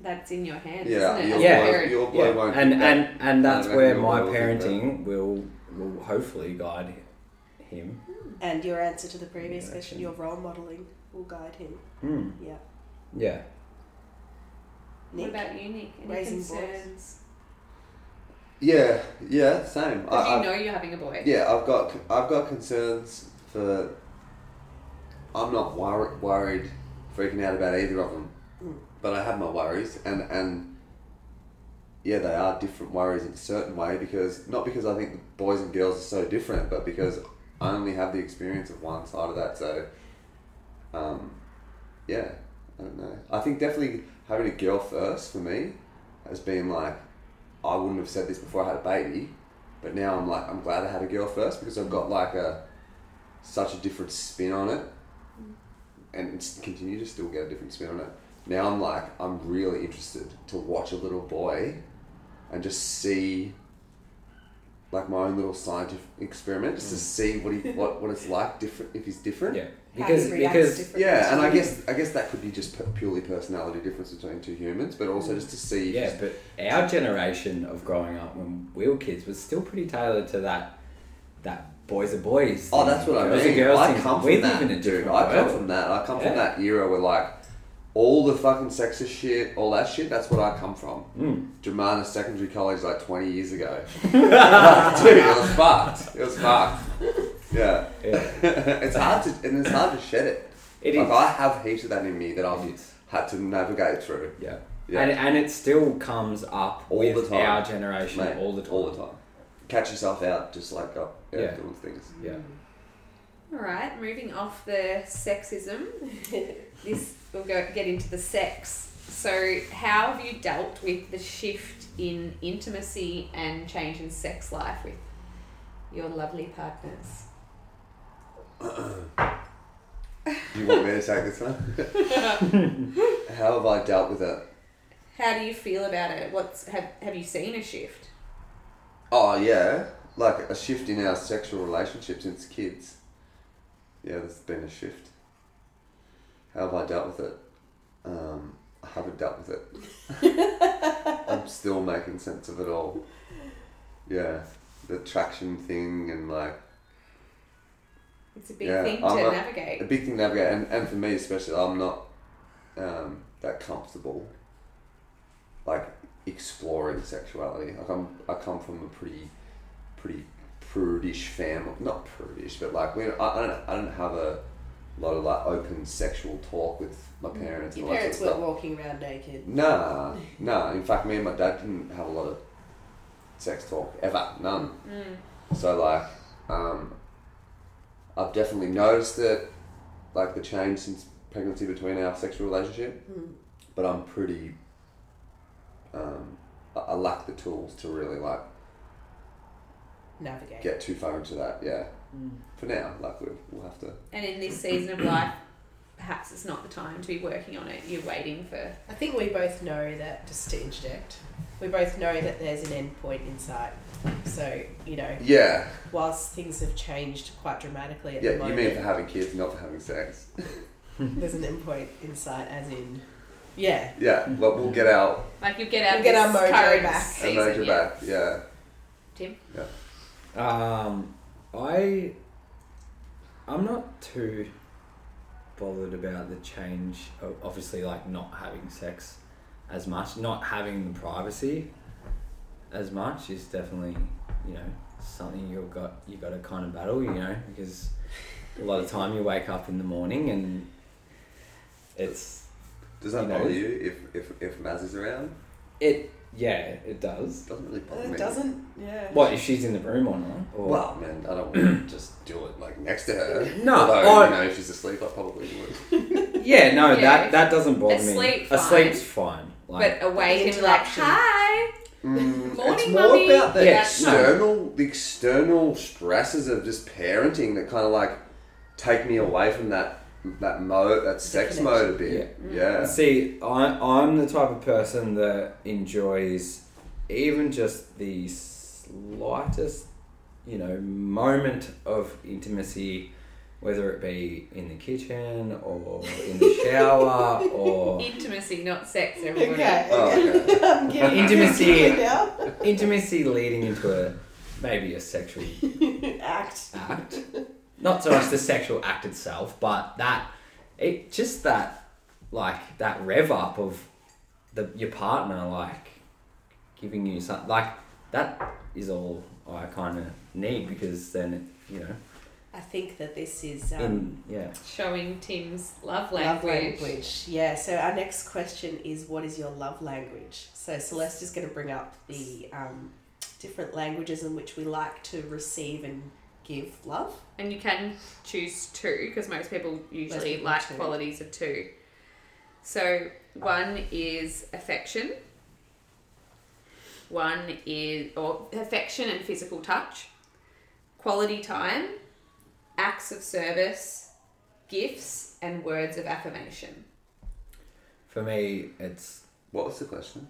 that's in your hands, Yeah, isn't it? your as Yeah. boy, your boy yeah. won't. and think and and that's I where my boy will think that. parenting will will hopefully guide him. And your answer to the previous Yeah, question, your role modelling will guide him. Mm. Yeah. Yeah. What about you, Nick? Any Raising boys. concerns? Yeah, yeah, same. Because I, you I, know you're having a boy. yeah, I've got I've got concerns for. I'm not wor- worried, freaking out about either of them, Mm. but I have my worries, and and yeah, they are different worries in a certain way because not because I think boys and girls are so different, but because I only have the experience of one side of that. So, um, yeah, I don't know. I think definitely having a girl first for me has been like, I wouldn't have said this before I had a baby, but now I'm like, I'm glad I had a girl first because I've got like a such a different spin on it, and continue to still get a different spin on it. Now I'm like, I'm really interested to watch a little boy, and just see. Like my own little scientific experiment, just to mm. see what he what, what it's like different if he's different. Yeah, How because he reacts because differently Yeah, and I guess I guess that could be just purely personality difference between two humans, but also mm. just to see. if yeah, but our generation of growing up when we were kids was still pretty tailored to that that boys are boys. Oh, that's what I girls mean. Girls I come from that, dude. different I come from that. I come Yeah. from that era where like all the fucking sexist shit, all that shit. That's what I come from. Mm. Germana Secondary College like twenty years ago. Dude, it was fucked. It was fucked. Yeah. Yeah, it's hard to and it's hard to shed it. it like is. I have heaps of that in me that I've had to navigate through. Yeah. Yeah. And, and it still comes up All with the time. our generation Mate, all the time. All the time. Catch yourself out just like oh, yeah, Yeah. doing things. Yeah. All right, moving off the sexism, this we'll go get into the sex. So, how have you dealt with the shift in intimacy and change in sex life with your lovely partners? You want me to take this one? How have I dealt with it? How do you feel about it? What's have have you seen a shift? Oh yeah, like a shift in our sexual relationship since kids. Yeah, there's been a shift. How have I dealt with it? Um, I haven't dealt with it. I'm still making sense of it all. Yeah, the traction thing and like It's a big Yeah, thing to I'm a- navigate. a big thing to navigate, and, and for me especially, I'm not um, that comfortable, like exploring sexuality. Like I'm, I come from a pretty, pretty prudish family. Not prudish, but like we, I, I don't, I don't have a lot of like open sexual talk with my parents. Your and parents weren't walking around naked. Nah, nah. In fact, me and my dad didn't have a lot of sex talk ever. None. Mm. So like, um, I've definitely noticed that, like the change since pregnancy between our sexual relationship. Mm. But I'm pretty. Um, I, I lack the tools to really like Navigate. get too far into that. Yeah. For now, like we'll, we'll have to. And in this season of life, perhaps it's not the time to be working on it. You're waiting for I think we both know that, just to interject, we both know that there's an end point in sight. So, you know, Yeah. whilst things have changed quite dramatically at the Yeah. You mean for having kids, not for having sex. there's an end point in sight, as in, yeah. Yeah. Well, we'll get out. like you get out We'll get our this mojo current back. our mojo yeah. back. Yeah. Tim, Yeah. Um, I, I'm not too bothered about the change. Of obviously, like not having sex as much, not having the privacy as much is definitely you know something you've got you got to kind of battle. You know because a lot of time you wake up in the morning and it's Does that You know, bother you if if if Maz is around? it yeah it does. It doesn't really bother It me. doesn't, yeah. What if she's in the room or not? Or, Well, man, I don't want to just do it like next to her. No, Although, I- you know, if she's asleep, I probably would. Yeah, no, Yeah, that that doesn't bother asleep, me. fine. Asleep's fine. Like, but awake and like, interaction. hi. Mm, it's Morning, more mummy. about the Yeah, external, the external stresses of just parenting that kind of like take me away from that that mode, that sex connection. mode a bit. Yeah. Mm. see, I I'm the type of person that enjoys even just the slightest, you know, moment of intimacy, whether it be in the kitchen or in the shower or Intimacy, not sex, everybody. Okay. Oh, oh okay. I'm getting Intimacy. physically now. intimacy leading into a maybe a sexual Act. act. Not so much the sexual act itself, but that it just that like that rev up of the your partner like giving you something like that is all I kind of need because then it, you know I think that this is um, in yeah Showing Tim's love language. love language. language. Yeah. So our next question is, what is your love language? So Celeste is going to bring up the um, different languages in which we like to receive and give love. And you can choose two because most people usually people like two. qualities of two. So one is affection. One is or affection and physical touch, quality time, acts of service, gifts, and words of affirmation. For me, it's What was the question?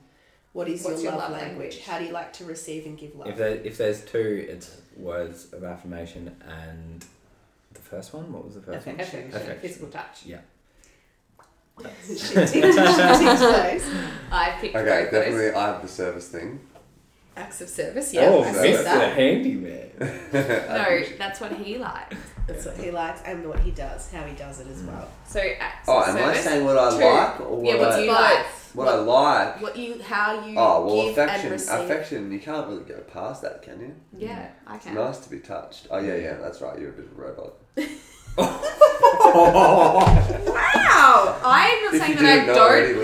What is What's your, your love, love language? language? How do you like to receive and give love? if there if there's two, it's words of affirmation and the first one. What was the first one? Affection, Affection. physical touch. Yeah. she ticked, she ticked those. I picked Okay, both those. definitely I have the service thing. Acts of service, yeah. oh, I so see Mr. Handyman. No, that's what he likes. That's what he likes and what he does, how he does it as hmm. well. So uh, acts Oh, of am service. I saying what I Two. like or what yeah, what I, do you Both. like? what I like? What you, how you Oh well, give and affection. receive. Affection. You can't really go past that, can you? Yeah, hmm. I It's can. nice to be touched. Oh yeah, yeah, that's right. You're a bit of a robot. Wow! I'm not If saying you that I didn't know don't already,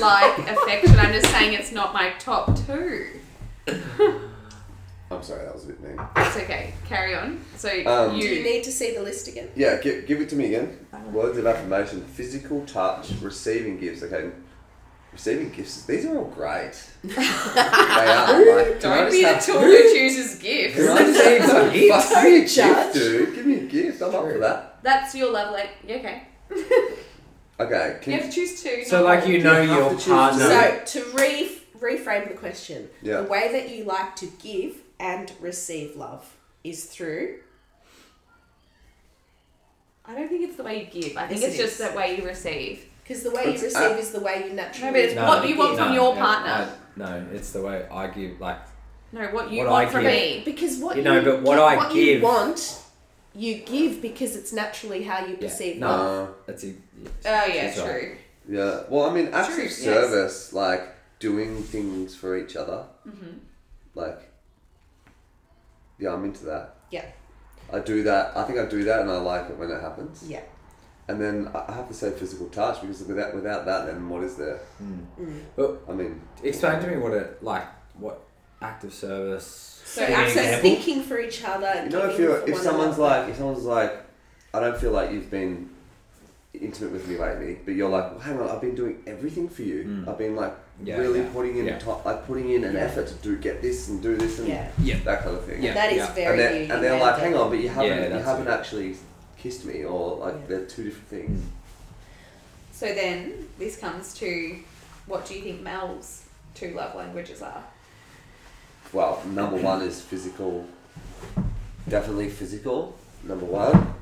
like affection. I'm just saying it's not my top two. I'm sorry, that was a bit mean. It's okay. Carry on. So Um, Do you you. need to see the list again? Yeah, give, give it to me again. Words of affirmation, physical touch, receiving gifts. Okay, receiving gifts. These are all great. they are. Like, can I Don't just be the have- tool who chooses gifts. Can I just have some Gifts. Fuck me a Judge. gift, dude. Give me a gift. I'm up for that. That's your love like yeah, okay. Okay, can You have to choose two. So, not like one. you know You have your to choose partner. So to re- reframe the question, Yeah. the way that you like to give and receive love is through. I don't think it's the way you give. I think Yes, it's it just is. the way you receive. Because the way you receive uh, is the way you naturally. No, but it's No, what you want give. from your no, partner. I- no, it's the way I give. Like No, what you What want I from give. me. Because what You you, know, but what gi- I what give- you want, you give because it's naturally how you perceive no. love. Uh, that's a. Oh yeah, She's right. true. yeah. Well, I mean, acts True, of yes. service, like doing things for each other. Mm-hmm. Like, yeah, I'm into that. Yeah. I do that. I think I do that, and I like it when it happens. Yeah. And then I I have to say physical touch because without without that, then what is there? Mm. But I mean, explain to me what it like. What act of service? So Give me an acts of example. thinking for each other. you know, if you're if someone's another. like if someone's like, I don't feel like you've been intimate with me lately, but you're like, well, hang on, I've been doing everything for you. Mm. I've been like Yeah, really yeah, putting in yeah. to- like putting in an Yeah. effort to do get this and do this and yeah, Yeah. that kind of thing. Yeah. that is yeah. very. and they're, and they're like, hang on, but you haven't Yeah, you haven't it. actually kissed me, or like Yeah. they're two different things. Mm. So then this comes to what do you think Mel's two love languages are? Well, number one is physical. Definitely physical. Number one.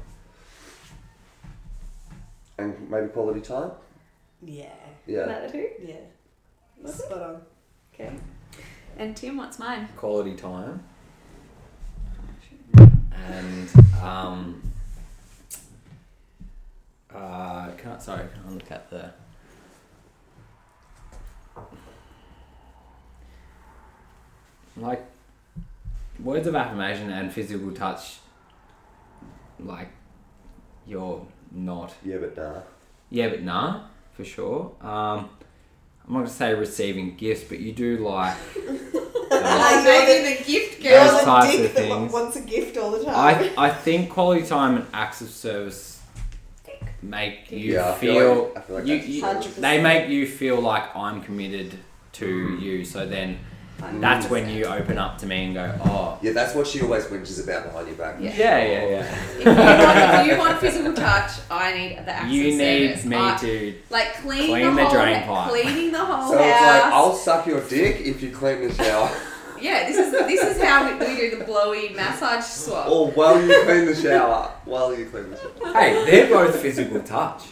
And maybe quality time. Yeah, Yeah. That two? yeah. Spot on. Okay. And Tim, what's mine? Quality time. And um. Uh, can I, sorry, can I look at the. Like, words of affirmation and physical touch, like, you're not. Yeah, but nah. Yeah, but nah, for sure. Um, I'm not gonna say receiving gifts, but you do like. Ah, those- you're the gift Those You're the types dick of that things. wants a gift all the time. I I think quality time and acts of service make you Yeah, I feel feel, like- I feel like you, acts you- service. they make you feel like I'm committed to you. So then that's when you open up to me and go, oh Yeah, that's what she always whinges about behind your back. Yeah. yeah yeah yeah. If you, want, if you want physical touch, I need the acts You need service. me I- to like clean, clean the, the whole drain pipe. cleaning the whole So house. it's like I'll suck your dick if you clean the shower, yeah, this is this is how we, we do the blowy massage swap. or while you clean the shower. While you clean the shower. hey, they're both physical touch.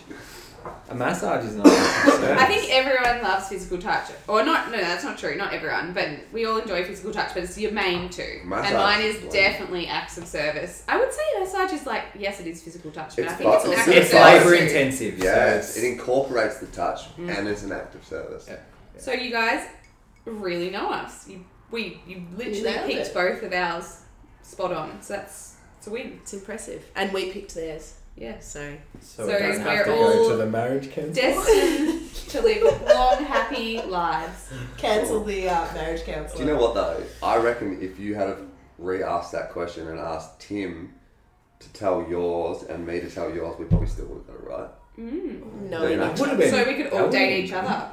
A massage is not. an act. I think everyone loves physical touch, or not. No, that's not true. Not everyone, but we all enjoy physical touch. But it's your main two, Massage and mine is is one. definitely acts of service. I would say massage is like yes, it is physical touch, but It's I think it's an it's- act of it's service labor too. intensive. so Yes, it's- it incorporates the touch Mm. and it's an act of service. Yeah. So you guys really know us. You we you literally nailed picked it. both of ours spot on. So that's it's a win. It's impressive, and we picked theirs. Yes. So So, So we don't have we're to all go to the marriage council. Destined to live long, happy lives. cancel the uh, marriage council. Do you know what though? I reckon if you had re-asked that question and asked Tim to tell yours and me to tell yours, we probably still would have got it right. Mm. No, Very we know much. each Would've been. So we could all That date would- each other.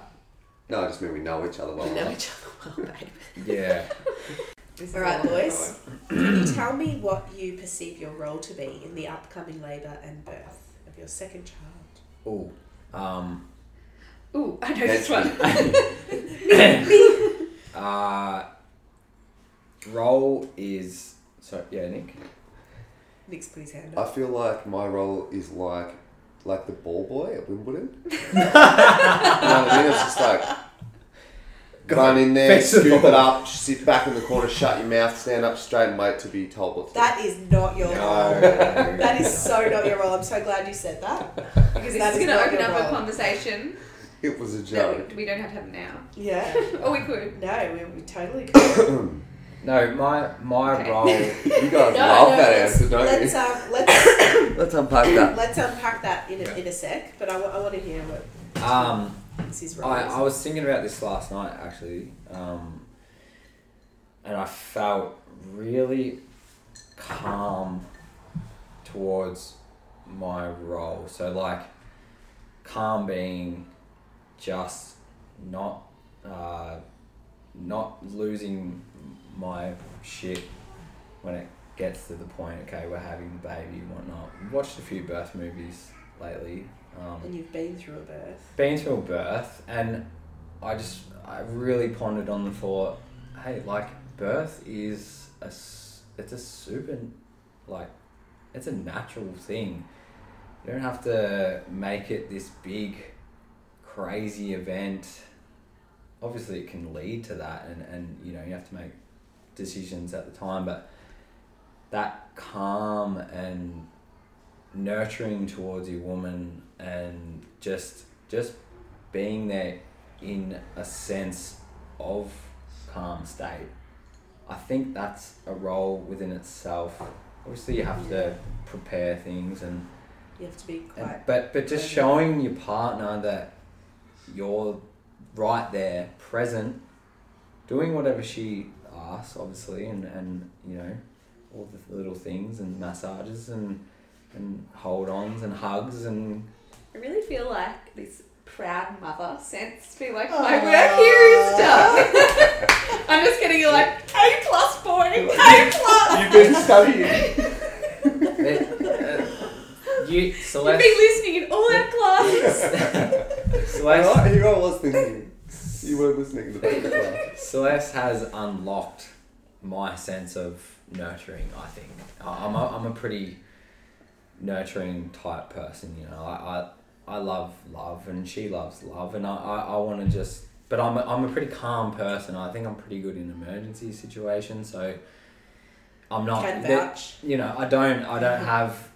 No, I just mean we know each other well. We know enough. each other well, babe. Yeah. This All right, boys. Can you tell me what you perceive your role to be in the upcoming labour and birth of your second child? Oh, Um. Ooh, I know this one. uh. Role is so yeah, Nick. Nick's put his hand I up. feel like my role is like like the ball boy at Wimbledon. you know what I mean? It's just like run in there, Fix scoop it up, sit back in the corner, shut your mouth, stand up straight, and wait to be told what to do. That is not your No. role. That is so not your role. I'm so glad you said that. Because this That is is going to open your up a conversation It was a that joke. we, we don't have to have it now. Yeah. Or we could. No, we, we totally could. No, my my Okay. role. You guys No, love no, that let's, answer, don't let's, you? um, let's, Let's unpack that. let's unpack that in a, Yeah. in a sec, but I, wa- I want to hear what Um. Role I. I was thinking about this last night actually, um, and I felt really calm towards my role. So like, calm being just not uh, not losing my shit when it gets to the point. Okay, we're having a baby and whatnot. Watched a few birth movies lately. Um, and you've been through a birth. been through a birth and I just I really pondered on the thought, hey, like birth is a it's a super like it's a natural thing. You don't have to make it this big crazy event. Obviously it can lead to that and, and you know, you have to make decisions at the time, but that calm and nurturing towards your woman and just just being there in a sense of calm state. I think that's a role within itself. Obviously, you have to prepare things and, You have to be and quite. but but just showing your partner that you're right there, present, doing whatever she asks, obviously, and and you know all the little things and massages and and hold ons and hugs and I really feel like this proud mother sense to be like, Aw. my work here is done. I'm just getting You're like, A plus boy, A plus. You've been studying. uh, you You've been listening in all our classes. Celeste, Right? Here I was thinking. You were listening to the class. Celeste has unlocked my sense of nurturing. I think I- I'm a, I'm a pretty nurturing type person. You know, I, I I love love, and she loves love, and I I, I want to just. But I'm a, I'm a pretty calm person. I think I'm pretty good in emergency situations. So I'm not. Can vouch. you know, I don't I don't have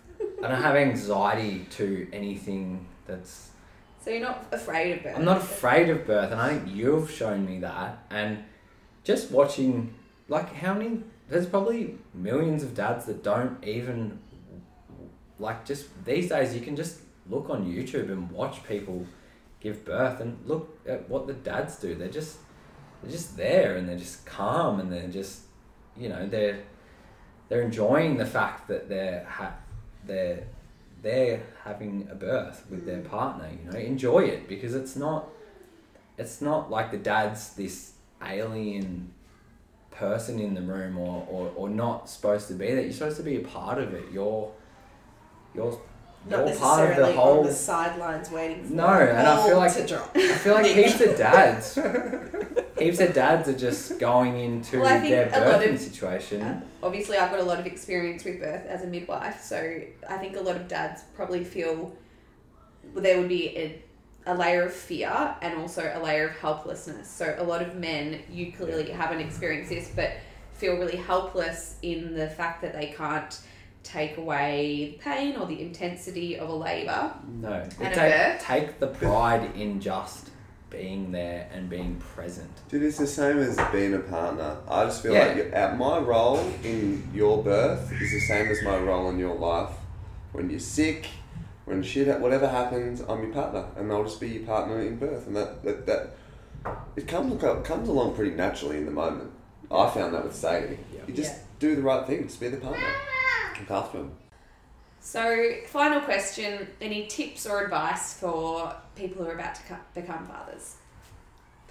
I don't have anxiety to anything that's So you're not afraid of birth. I'm not afraid of birth, and I think you've shown me that. And just watching, like, how many? There's probably millions of dads that don't even, like, just these days you can just look on YouTube and watch people give birth and look at what the dads do. They're just, they're just there and they're just calm and they're just, you know, they're, they're enjoying the fact that they're ha- they're they're having a birth with their hmm. partner you know. Enjoy it because it's not it's not like the dad's this alien person in the room or, or, or not supposed to be that. You're supposed to be a part of it. You're you're Not you're part of necessarily the whole on the sidelines waiting for No, and I feel like- to drop. I feel like heaps of dads heaps of dads are just going into Well, I think their birthing of- situation Uh, obviously, I've got a lot of experience with birth as a midwife, so I think a lot of dads probably feel there would be a, a layer of fear and also a layer of helplessness. So, a lot of men, you clearly haven't experienced this, but feel really helpless in the fact that they can't take away the pain or the intensity of a labour. No, And a take, birth? take the pride in just being there and being present. Dude, it's the same as being a partner. I just feel Yeah. like you- at my role in your birth is the same as my role in your life. When you're sick, when shit, whatever happens, I'm your partner, and I'll just be your partner in birth, and that that, that it comes it comes along pretty naturally in the moment. I found that with Sadie. Yeah. You just Yeah. do the right thing. Just be the partner. Look after him. So, final question: Any tips or advice for people who are about to co- become fathers,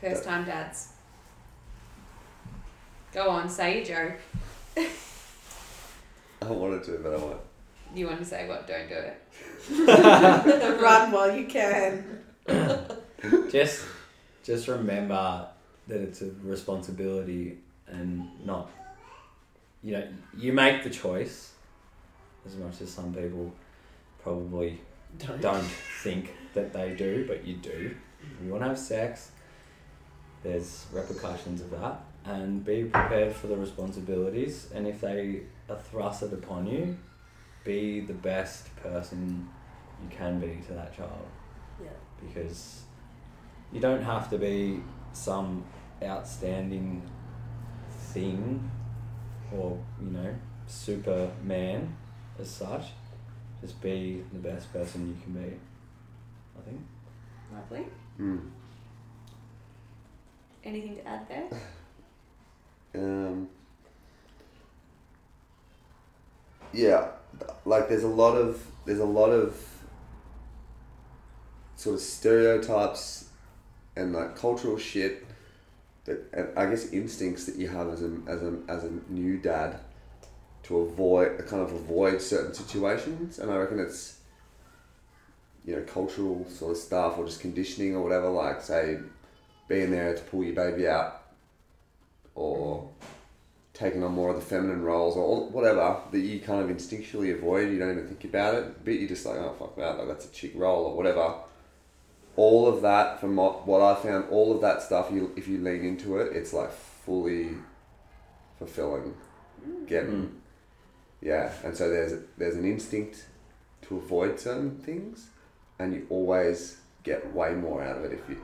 first-time dads? Go on, say your joke. I wanted to, but I won't. You want to say what? Don't do it. Run while you can. just just remember that it's a responsibility and not you know you make the choice as much as some people probably Don't. don't think that they do but you do if you want to have sex there's repercussions of that and be prepared for the responsibilities and if they are thrusted upon you be the best person you can be to that child Yeah. because you don't have to be some outstanding thing or you know superman as such just be the best person you can be i think Lovely. Mm. Anything to add there? Um, yeah, like there's a lot of there's a lot of sort of stereotypes and like cultural shit that and I guess instincts that you have as a as a as a new dad to avoid kind of avoid certain situations, and I reckon it's you know cultural sort of stuff or just conditioning or whatever. Like say being there to pull your baby out or taking on more of the feminine roles or whatever that you kind of instinctually avoid. You don't even think about it, but you're just like, oh fuck that, like that's a chick role or whatever. All of that, from what, I found, all of that stuff, you if you lean into it, it's like fully fulfilling. Getting, yeah, and so there's there's an instinct to avoid certain things, and you always get way more out of it if you,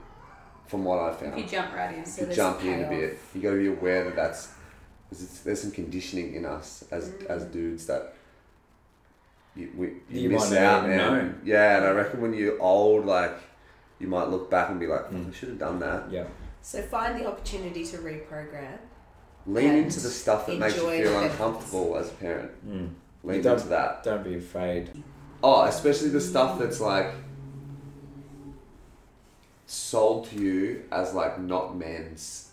from what I found If you jump right in. So to there's jump in a bit. You got to be aware that that's there's, some conditioning in us as as dudes that you we you, You miss out, even man. Yeah, and I reckon when you're old, like you might look back and be like, Mm. I should have done that. yeah So find the opportunity to reprogram. Lean And into the stuff that makes you feel uncomfortable as a parent. mm. Lean don't, into that. don't be afraid Oh, especially the stuff that's like sold to you as like not men's,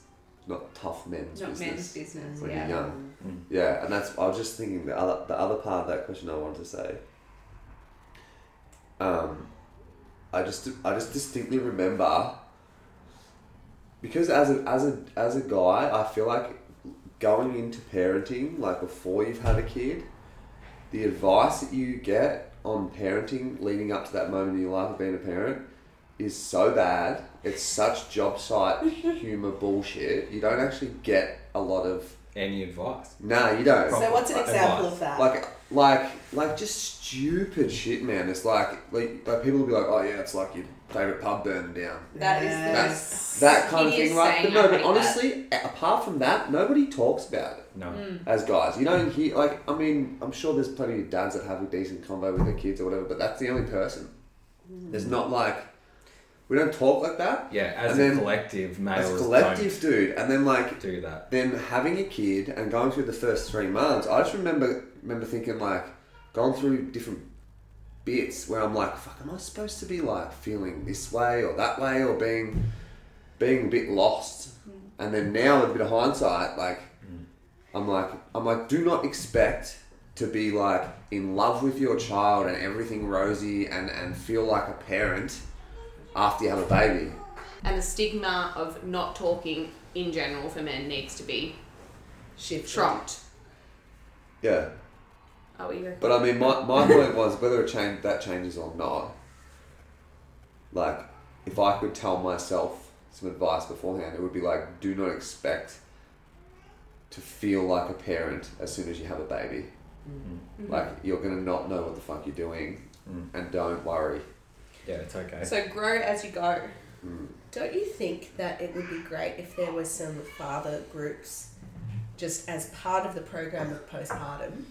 not tough men's Not business. men's business. when yeah. you're young. Mm. Yeah, and that's I was just thinking the other the other part of that question I wanted to say. Um, I just I just distinctly remember because as a as a as a guy I feel like going into parenting like before you've had a kid, the advice that you get on parenting leading up to that moment in your life of being a parent is so bad. It's such job site humor bullshit. You don't actually get a lot of any advice Nah, you don't. So what's an example Advice. of that? Like, like, like, just stupid shit, man. It's like, like, like people will be like, oh yeah, it's like your favorite pub burning down. That is the Yes. That kind of thing, right? saying, But no, but honestly, a- apart from that, nobody talks about it no Mm. as guys. You don't hear, like, I mean, I'm sure there's plenty of dads that have a decent convo with their kids or whatever, but that's the only person. There's not like, we don't talk like that yeah as And a then- collective males as a collective, dude. And then like, don't do that then having a kid and going through the first three months, I just remember remember thinking like going through different bits where I'm like, fuck, am I supposed to be like feeling this way or that way or being being a bit lost? Hmm. And then now with a bit of hindsight, like hmm. I'm like I'm like, do not expect to be like in love with your child and everything rosy and, and feel like a parent after you have a baby. and the stigma of not talking in general for men needs to be Shift. dropped. Yeah. Oh, you? But I mean, my, my point was whether it change, that changes or not. Like, if I could tell myself some advice beforehand, it would be like, do not expect to feel like a parent as soon as you have a baby. Mm-hmm. Like, you're gonna not know what the fuck you're doing, Mm. and don't worry. yeah it's okay So grow as you go. Mm. Don't you think that it would be great if there were some father groups just as part of the program of postpartum?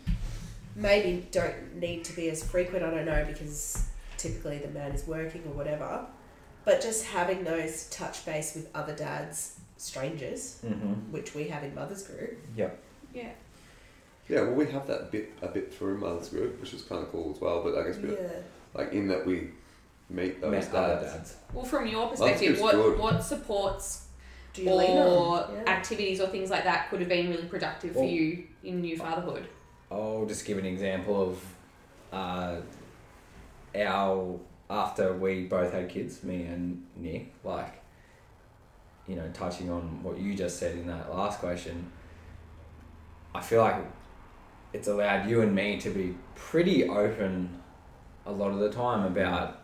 Maybe don't need to be as frequent, I don't know, because typically the man is working or whatever. But just having those touch base with other dads, strangers, mm-hmm. which we have in Mother's Group, yeah Yeah. Yeah, well, we have that bit a bit through Mother's Group, which is kind of cool as well. But I guess we Yeah. like in that we meet those Met other dads. dads. Well, from your perspective, what good. what supports Do you lean or on? Yeah. activities or things like that could have been really productive for you in new fatherhood? I'll just give an example of uh, our after we both had kids, me and Nick. Like, you know, touching on what you just said in that last question, I feel like it's allowed you and me to be pretty open a lot of the time about,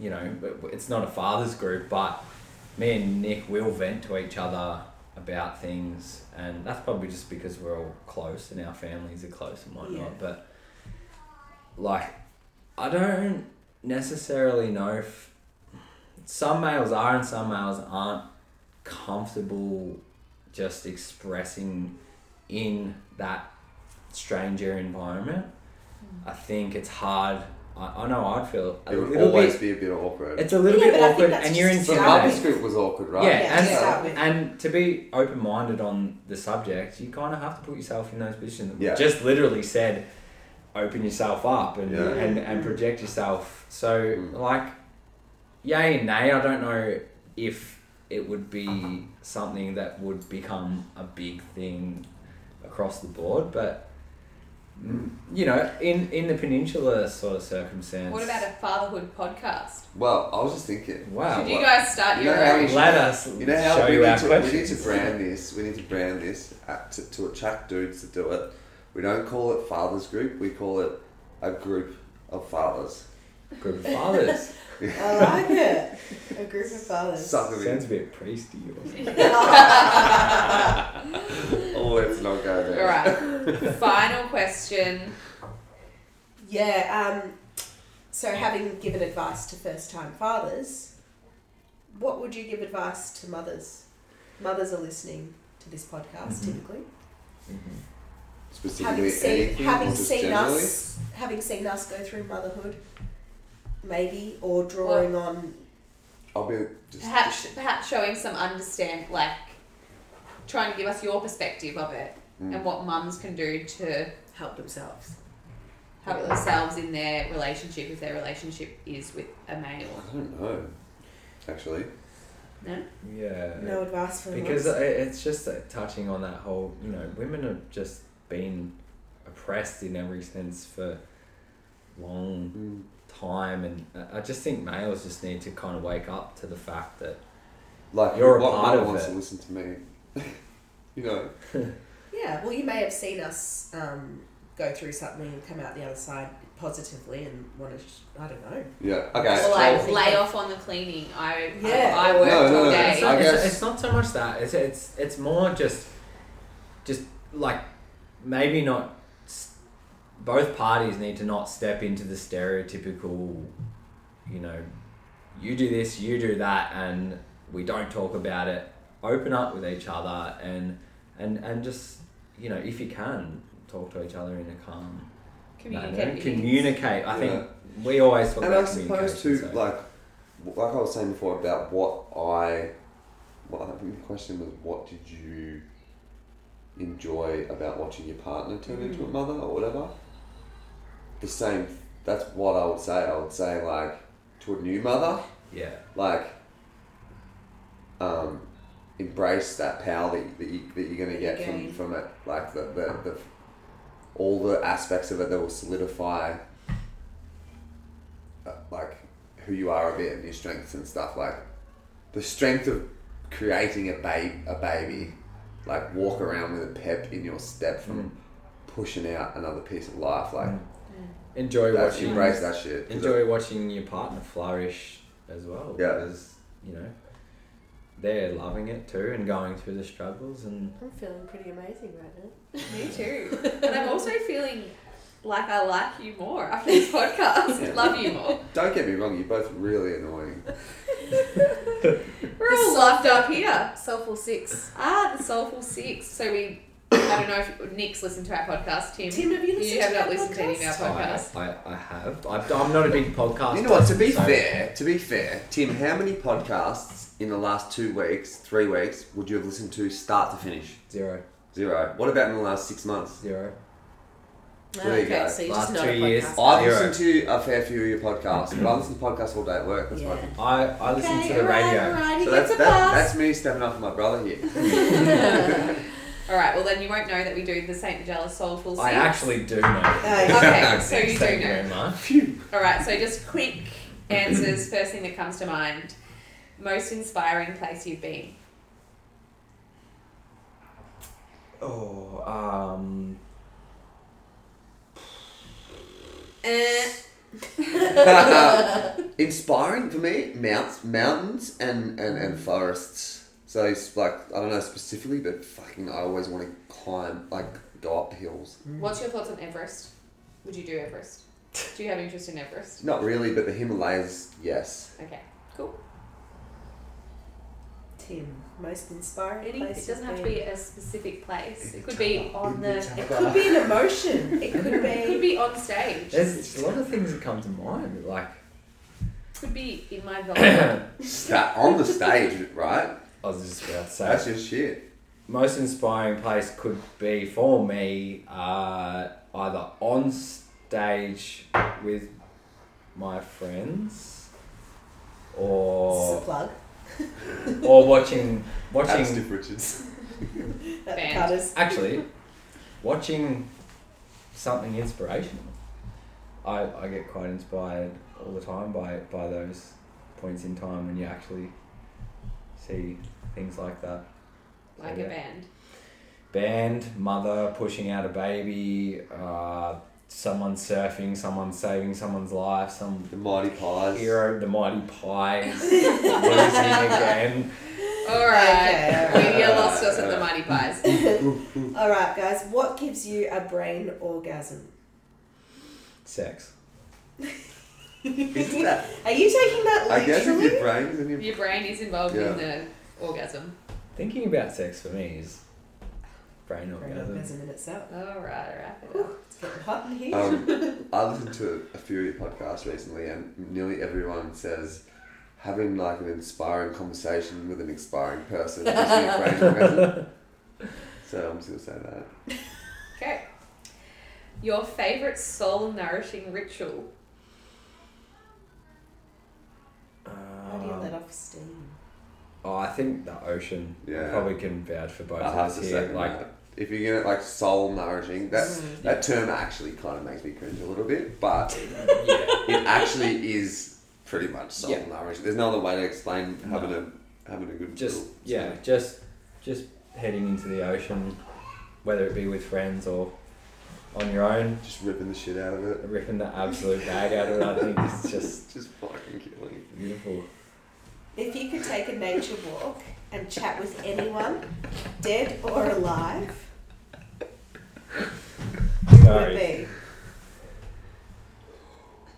you know, it's not a father's group, but me and Nick will vent to each other about things, and that's probably just because we're all close and our families are close and whatnot. Yeah. But like, I don't necessarily know if some males are and some males aren't comfortable just expressing in that stranger environment. Hmm. I think it's hard. I, I know I'd feel a It would little always bit. be a bit awkward. It's a little Yeah, bit but I think awkward, that's and you're just so intimidated. Mother's Group was awkward, right? Yeah, Yeah, and to and to be open minded on the subject, you kind of have to put yourself in those positions. Yeah. Just literally said, open yourself up and Yeah. and, and project yourself. So Mm. like, yay and nay. I don't know if it would be something that would become a big thing across the board, but. Mm, You know, in, in the peninsula sort of circumstance. What about a fatherhood podcast? Well, I was just thinking. Wow. Should you what- guys start You your know own? Let us You know how show we you need, our to, we need to brand this. We need to brand this at, to, to attract dudes to do it. We don't call it fathers group. We call it a group of fathers. Group of fathers. I like it. A group of fathers. Suck it Sounds a bit priesty or something. Oh, let's not go there. All right. Final question. Yeah. Um, so, having given advice to first-time fathers, what would you give advice to mothers? Mothers are listening to this podcast Mhm. typically. Specifically, Having seen, having seen us, having seen us go through motherhood, maybe, or drawing on. I'll be just. Perhaps perhaps showing some understand like trying to give us your perspective of it Mm. and what mums can do to help themselves. help themselves in their relationship if their relationship is with a male. I don't know. Actually, No? Yeah. No advice for because us. it- it's just uh, touching on that whole, you know, women have just been oppressed in every sense for long mm. Time, and I- I just think males just need to kind of wake up to the fact that like You're a what part mother of wants it. to listen to me. you know, Yeah, well, you may have seen us um, go through something and come out the other side positively and want to, sh- I don't know. yeah. Okay. Or like Well- lay off on the cleaning. I Yeah. I, I worked No, no, all no, day. it's I not, it's- guess- it's not so much that it's it's it's more just just like maybe not s- both parties need to not step into the stereotypical you know you do this you do that and we don't talk about it open up with each other and and and just you know if you can talk to each other in a calm Communicate. manner with communicate i Yeah. think we always talk and I suppose communication too, so- like, like I was saying before about what I, what I think the question was, what did you enjoy about watching your partner turn into a Mm. mother or whatever? The same. That's what I would say. I would say like to a new mother, yeah like, um, embrace that power that, that, you, that you're gonna get from, from it, like the, the, the all the aspects of it that will solidify uh, like who you are a bit and your strengths and stuff like the strength of creating a babe a baby like walk around with a pep in your step from Mm. pushing out another piece of life like Mm. Enjoy that's watching embrace that shit. enjoy watching your partner flourish as well. Yeah. Because, you know, they're loving it too and going through the struggles and I'm feeling pretty amazing right now. Me too. but I'm also feeling like I like you more after this podcast. Yeah. Love you more. don't get me wrong you're both really annoying We're all loved up here. Soulful Six. Ah, the Soulful Six. So we, I don't know if Nick's listened to our podcast. Tim, Tim, have you listened you have to not our listened to any of our podcasts. I, I, I have. I, I'm not a big podcast. You know what? To be so- fair, to be fair, Tim, how many podcasts in the last two weeks, three weeks, would you have listened to start to finish? Zero. Zero. What about in the last six months? Zero. Ah, there you okay, go. so you're Last just not two a years. podcast. I've Zero. listened to a fair few of your podcasts, but I listen to podcasts all day at work. That's Yeah. fucking. I, I listen Okay, to the alright, radio. alright, So that's, that, that's me stepping up for my brother here. All right. Well, then you won't know that we do the Saint Majella Soulful I Six. actually do know. Okay, so you do Thank you know. very much. All right. So just quick answers. First thing that comes to mind. Most inspiring place you've been. Oh, um, Eh. Inspiring for me, mounts, mountains and, and, and forests. So it's like I don't know specifically, but fucking I always want to climb, like go up hills. What's your thoughts on Everest? Would you do Everest? Do you have interest in Everest? Not really, but the Himalayas, yes. Okay. Cool. Tim, most inspiring It, place it doesn't have to be a specific place. It could be on the. It could be an emotion. It could be. It could be. be on stage. there's a lot of things that come to mind. Like, Could be in my vlog. Sta- on the stage, right? I was just about to say, That's just shit. most inspiring place could be for me uh, either on stage with my friends This is a or plug. or watching That's watching Stiff Richards. That actually watching something inspirational. I, I get quite inspired all the time by by those points in time when you actually see things like that. like Yeah. a band. band, mother pushing out a baby, uh, someone surfing, someone saving someone's life, some The Mighty Pies. hero, the mighty pies, losing again. All right. Okay, You lost us at the Mighty Pies. All right, guys. What gives you a brain orgasm? Sex. Isn't that? Are you taking that I guess if literally? your brain's in your. Your brain is involved Yeah. in the orgasm. Thinking about sex for me is brain Brain orgasm. orgasm in itself. All right, wrap it up. It's getting hot in here. Um, I listened to a few of your podcasts recently, and nearly everyone says having like an inspiring conversation with an inspiring person gives you a brain orgasm. So I'm just gonna say that. Okay. Your favorite soul nourishing ritual. How do you let Um, off steam? Oh, I think the ocean Yeah. probably can vouch for both I of us here. Like, that. If you're gonna like soul nourishing, that Mm. that term actually kind of makes me cringe a little bit, but yeah, it actually is pretty much soul Yeah. nourishing. There's no other way to explain having a having a good just yeah, just just heading into the ocean, whether it be with friends or on your own, just ripping the shit out of it. ripping the absolute bag out of it. I think it's just Just fucking killing. beautiful. If you could take a nature walk and chat with anyone, dead or alive, who would Sorry. it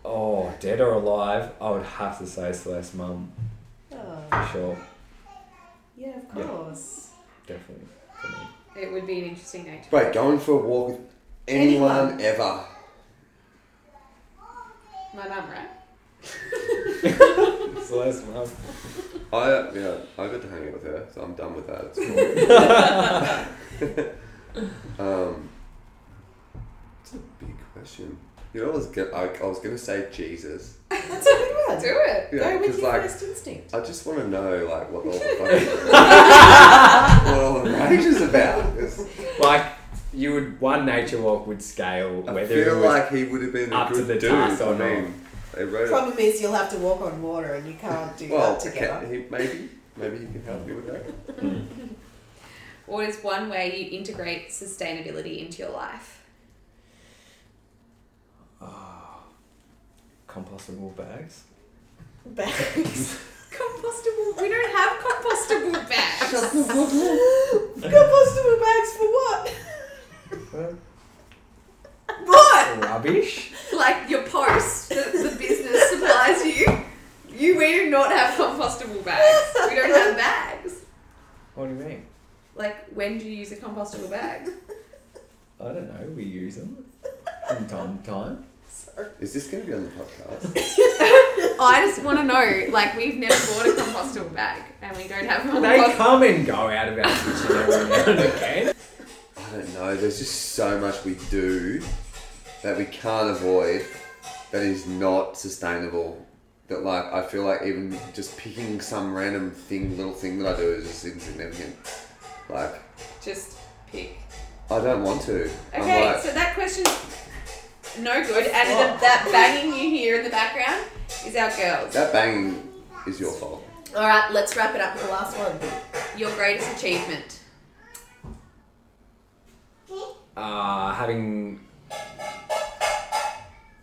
Oh, dead or alive? I would have to say Celeste's mum be? Oh, for sure, yeah, of Yeah. course. definitely for me. It would be an interesting nature. Wait, going for a walk with anyone, Anyone. ever? My mum, right? Celeste's mum. I yeah, I got to hang out with her, so I'm done with that. It's cool. um, it's a big question. You know, I was gonna, I, I was gonna say Jesus. That's a good one. Do it. Yeah, Go with 'cause, your like first instinct. I just want to know like what all the fucking what all the rage is about. 'cause Like you would one nature walk would scale I whether feel it was like he would have been a up to good the dude. task or I mean, they wrote it. Problem is, you'll have to walk on water, and you can't do Well, that together. okay, he, maybe maybe he can help you with that. What is one way you integrate sustainability into your life? Ah, compostable bags. Bags. Compostable. We don't have compostable bags. Compostable bags for what? What? Rubbish. like your post that the business supplies you. You we do not have compostable bags. We don't have bags. What do you mean? Like when do you use a compostable bag? I don't know. We use them from time to time. Is this going to be on the podcast? I just want to know. Like we've never bought a compostable bag, and we don't have one. They come and go out of our kitchen every now and again. Don't know. There's just so much we do that we can't avoid that is not sustainable. That like I feel like even just picking some random thing, little thing that I do is just insignificant. Like Just pick. I don't want to. Okay, like, so that question's no good, and the, that banging you hear in the background is our girls. that banging is your fault. All right, let's wrap it up with the last one. Your greatest achievement. Uh, having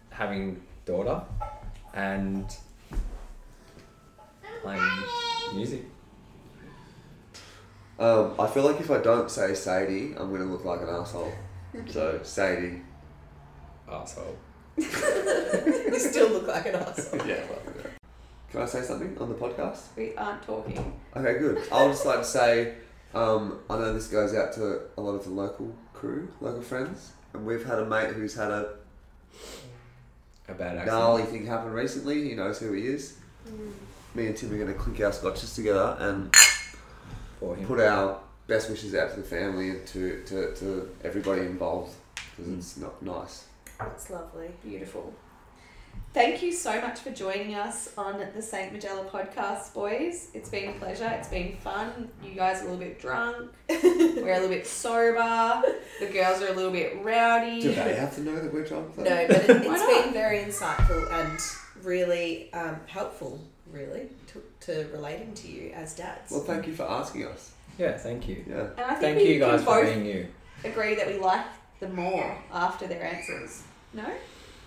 having daughter and playing music. Um, I feel like if I don't say Sadie, I'm gonna look like an asshole. So Sadie. Asshole. You still look like an asshole. Yeah. Well, yeah. Can I say something on the podcast? We aren't talking. Okay, good. I would just like to say, um, I know this goes out to a lot of the local crew, local friends, and we've had a mate who's had a A bad accent. gnarly thing happen recently. He knows who he is. Mm. Me and Tim are going to clink our scotches together and for him. put our best wishes out to the family and to, to, to everybody involved because mm. it's not nice. It's lovely. Beautiful. Thank you so much for joining us on the St. Majella podcast, boys. It's been a pleasure. It's been fun. You guys are a little bit drunk. We're a little bit sober. The girls are a little bit rowdy. Do they have to know that we're drunk? though? No, but it, Why it's been very insightful and really um, helpful, really, to, to relating to you as dads. Well, thank you for asking us. Yeah, thank you. Yeah. And I think Thank we you guys can for both being you. agree that we like them more after their answers. No?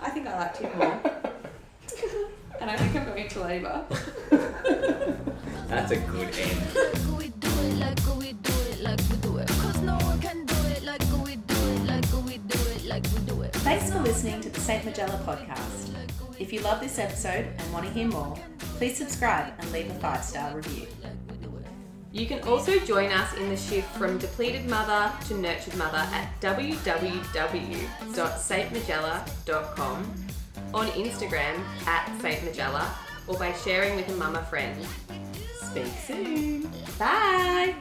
I think I liked him more. and I think I'm going to labour. That's a good end. Like we do it, like we do it, like we do it. Cause no one can do it like we do it, like we do it, like we do it. Thanks for listening to the St. Majella podcast. If you love this episode and want to hear more, please subscribe and leave a five star review. You can also join us in the shift from depleted mother to nurtured mother at www.saintmajella.com, on Instagram at saintmajella, or by sharing with a mama friend. Speak soon. Bye.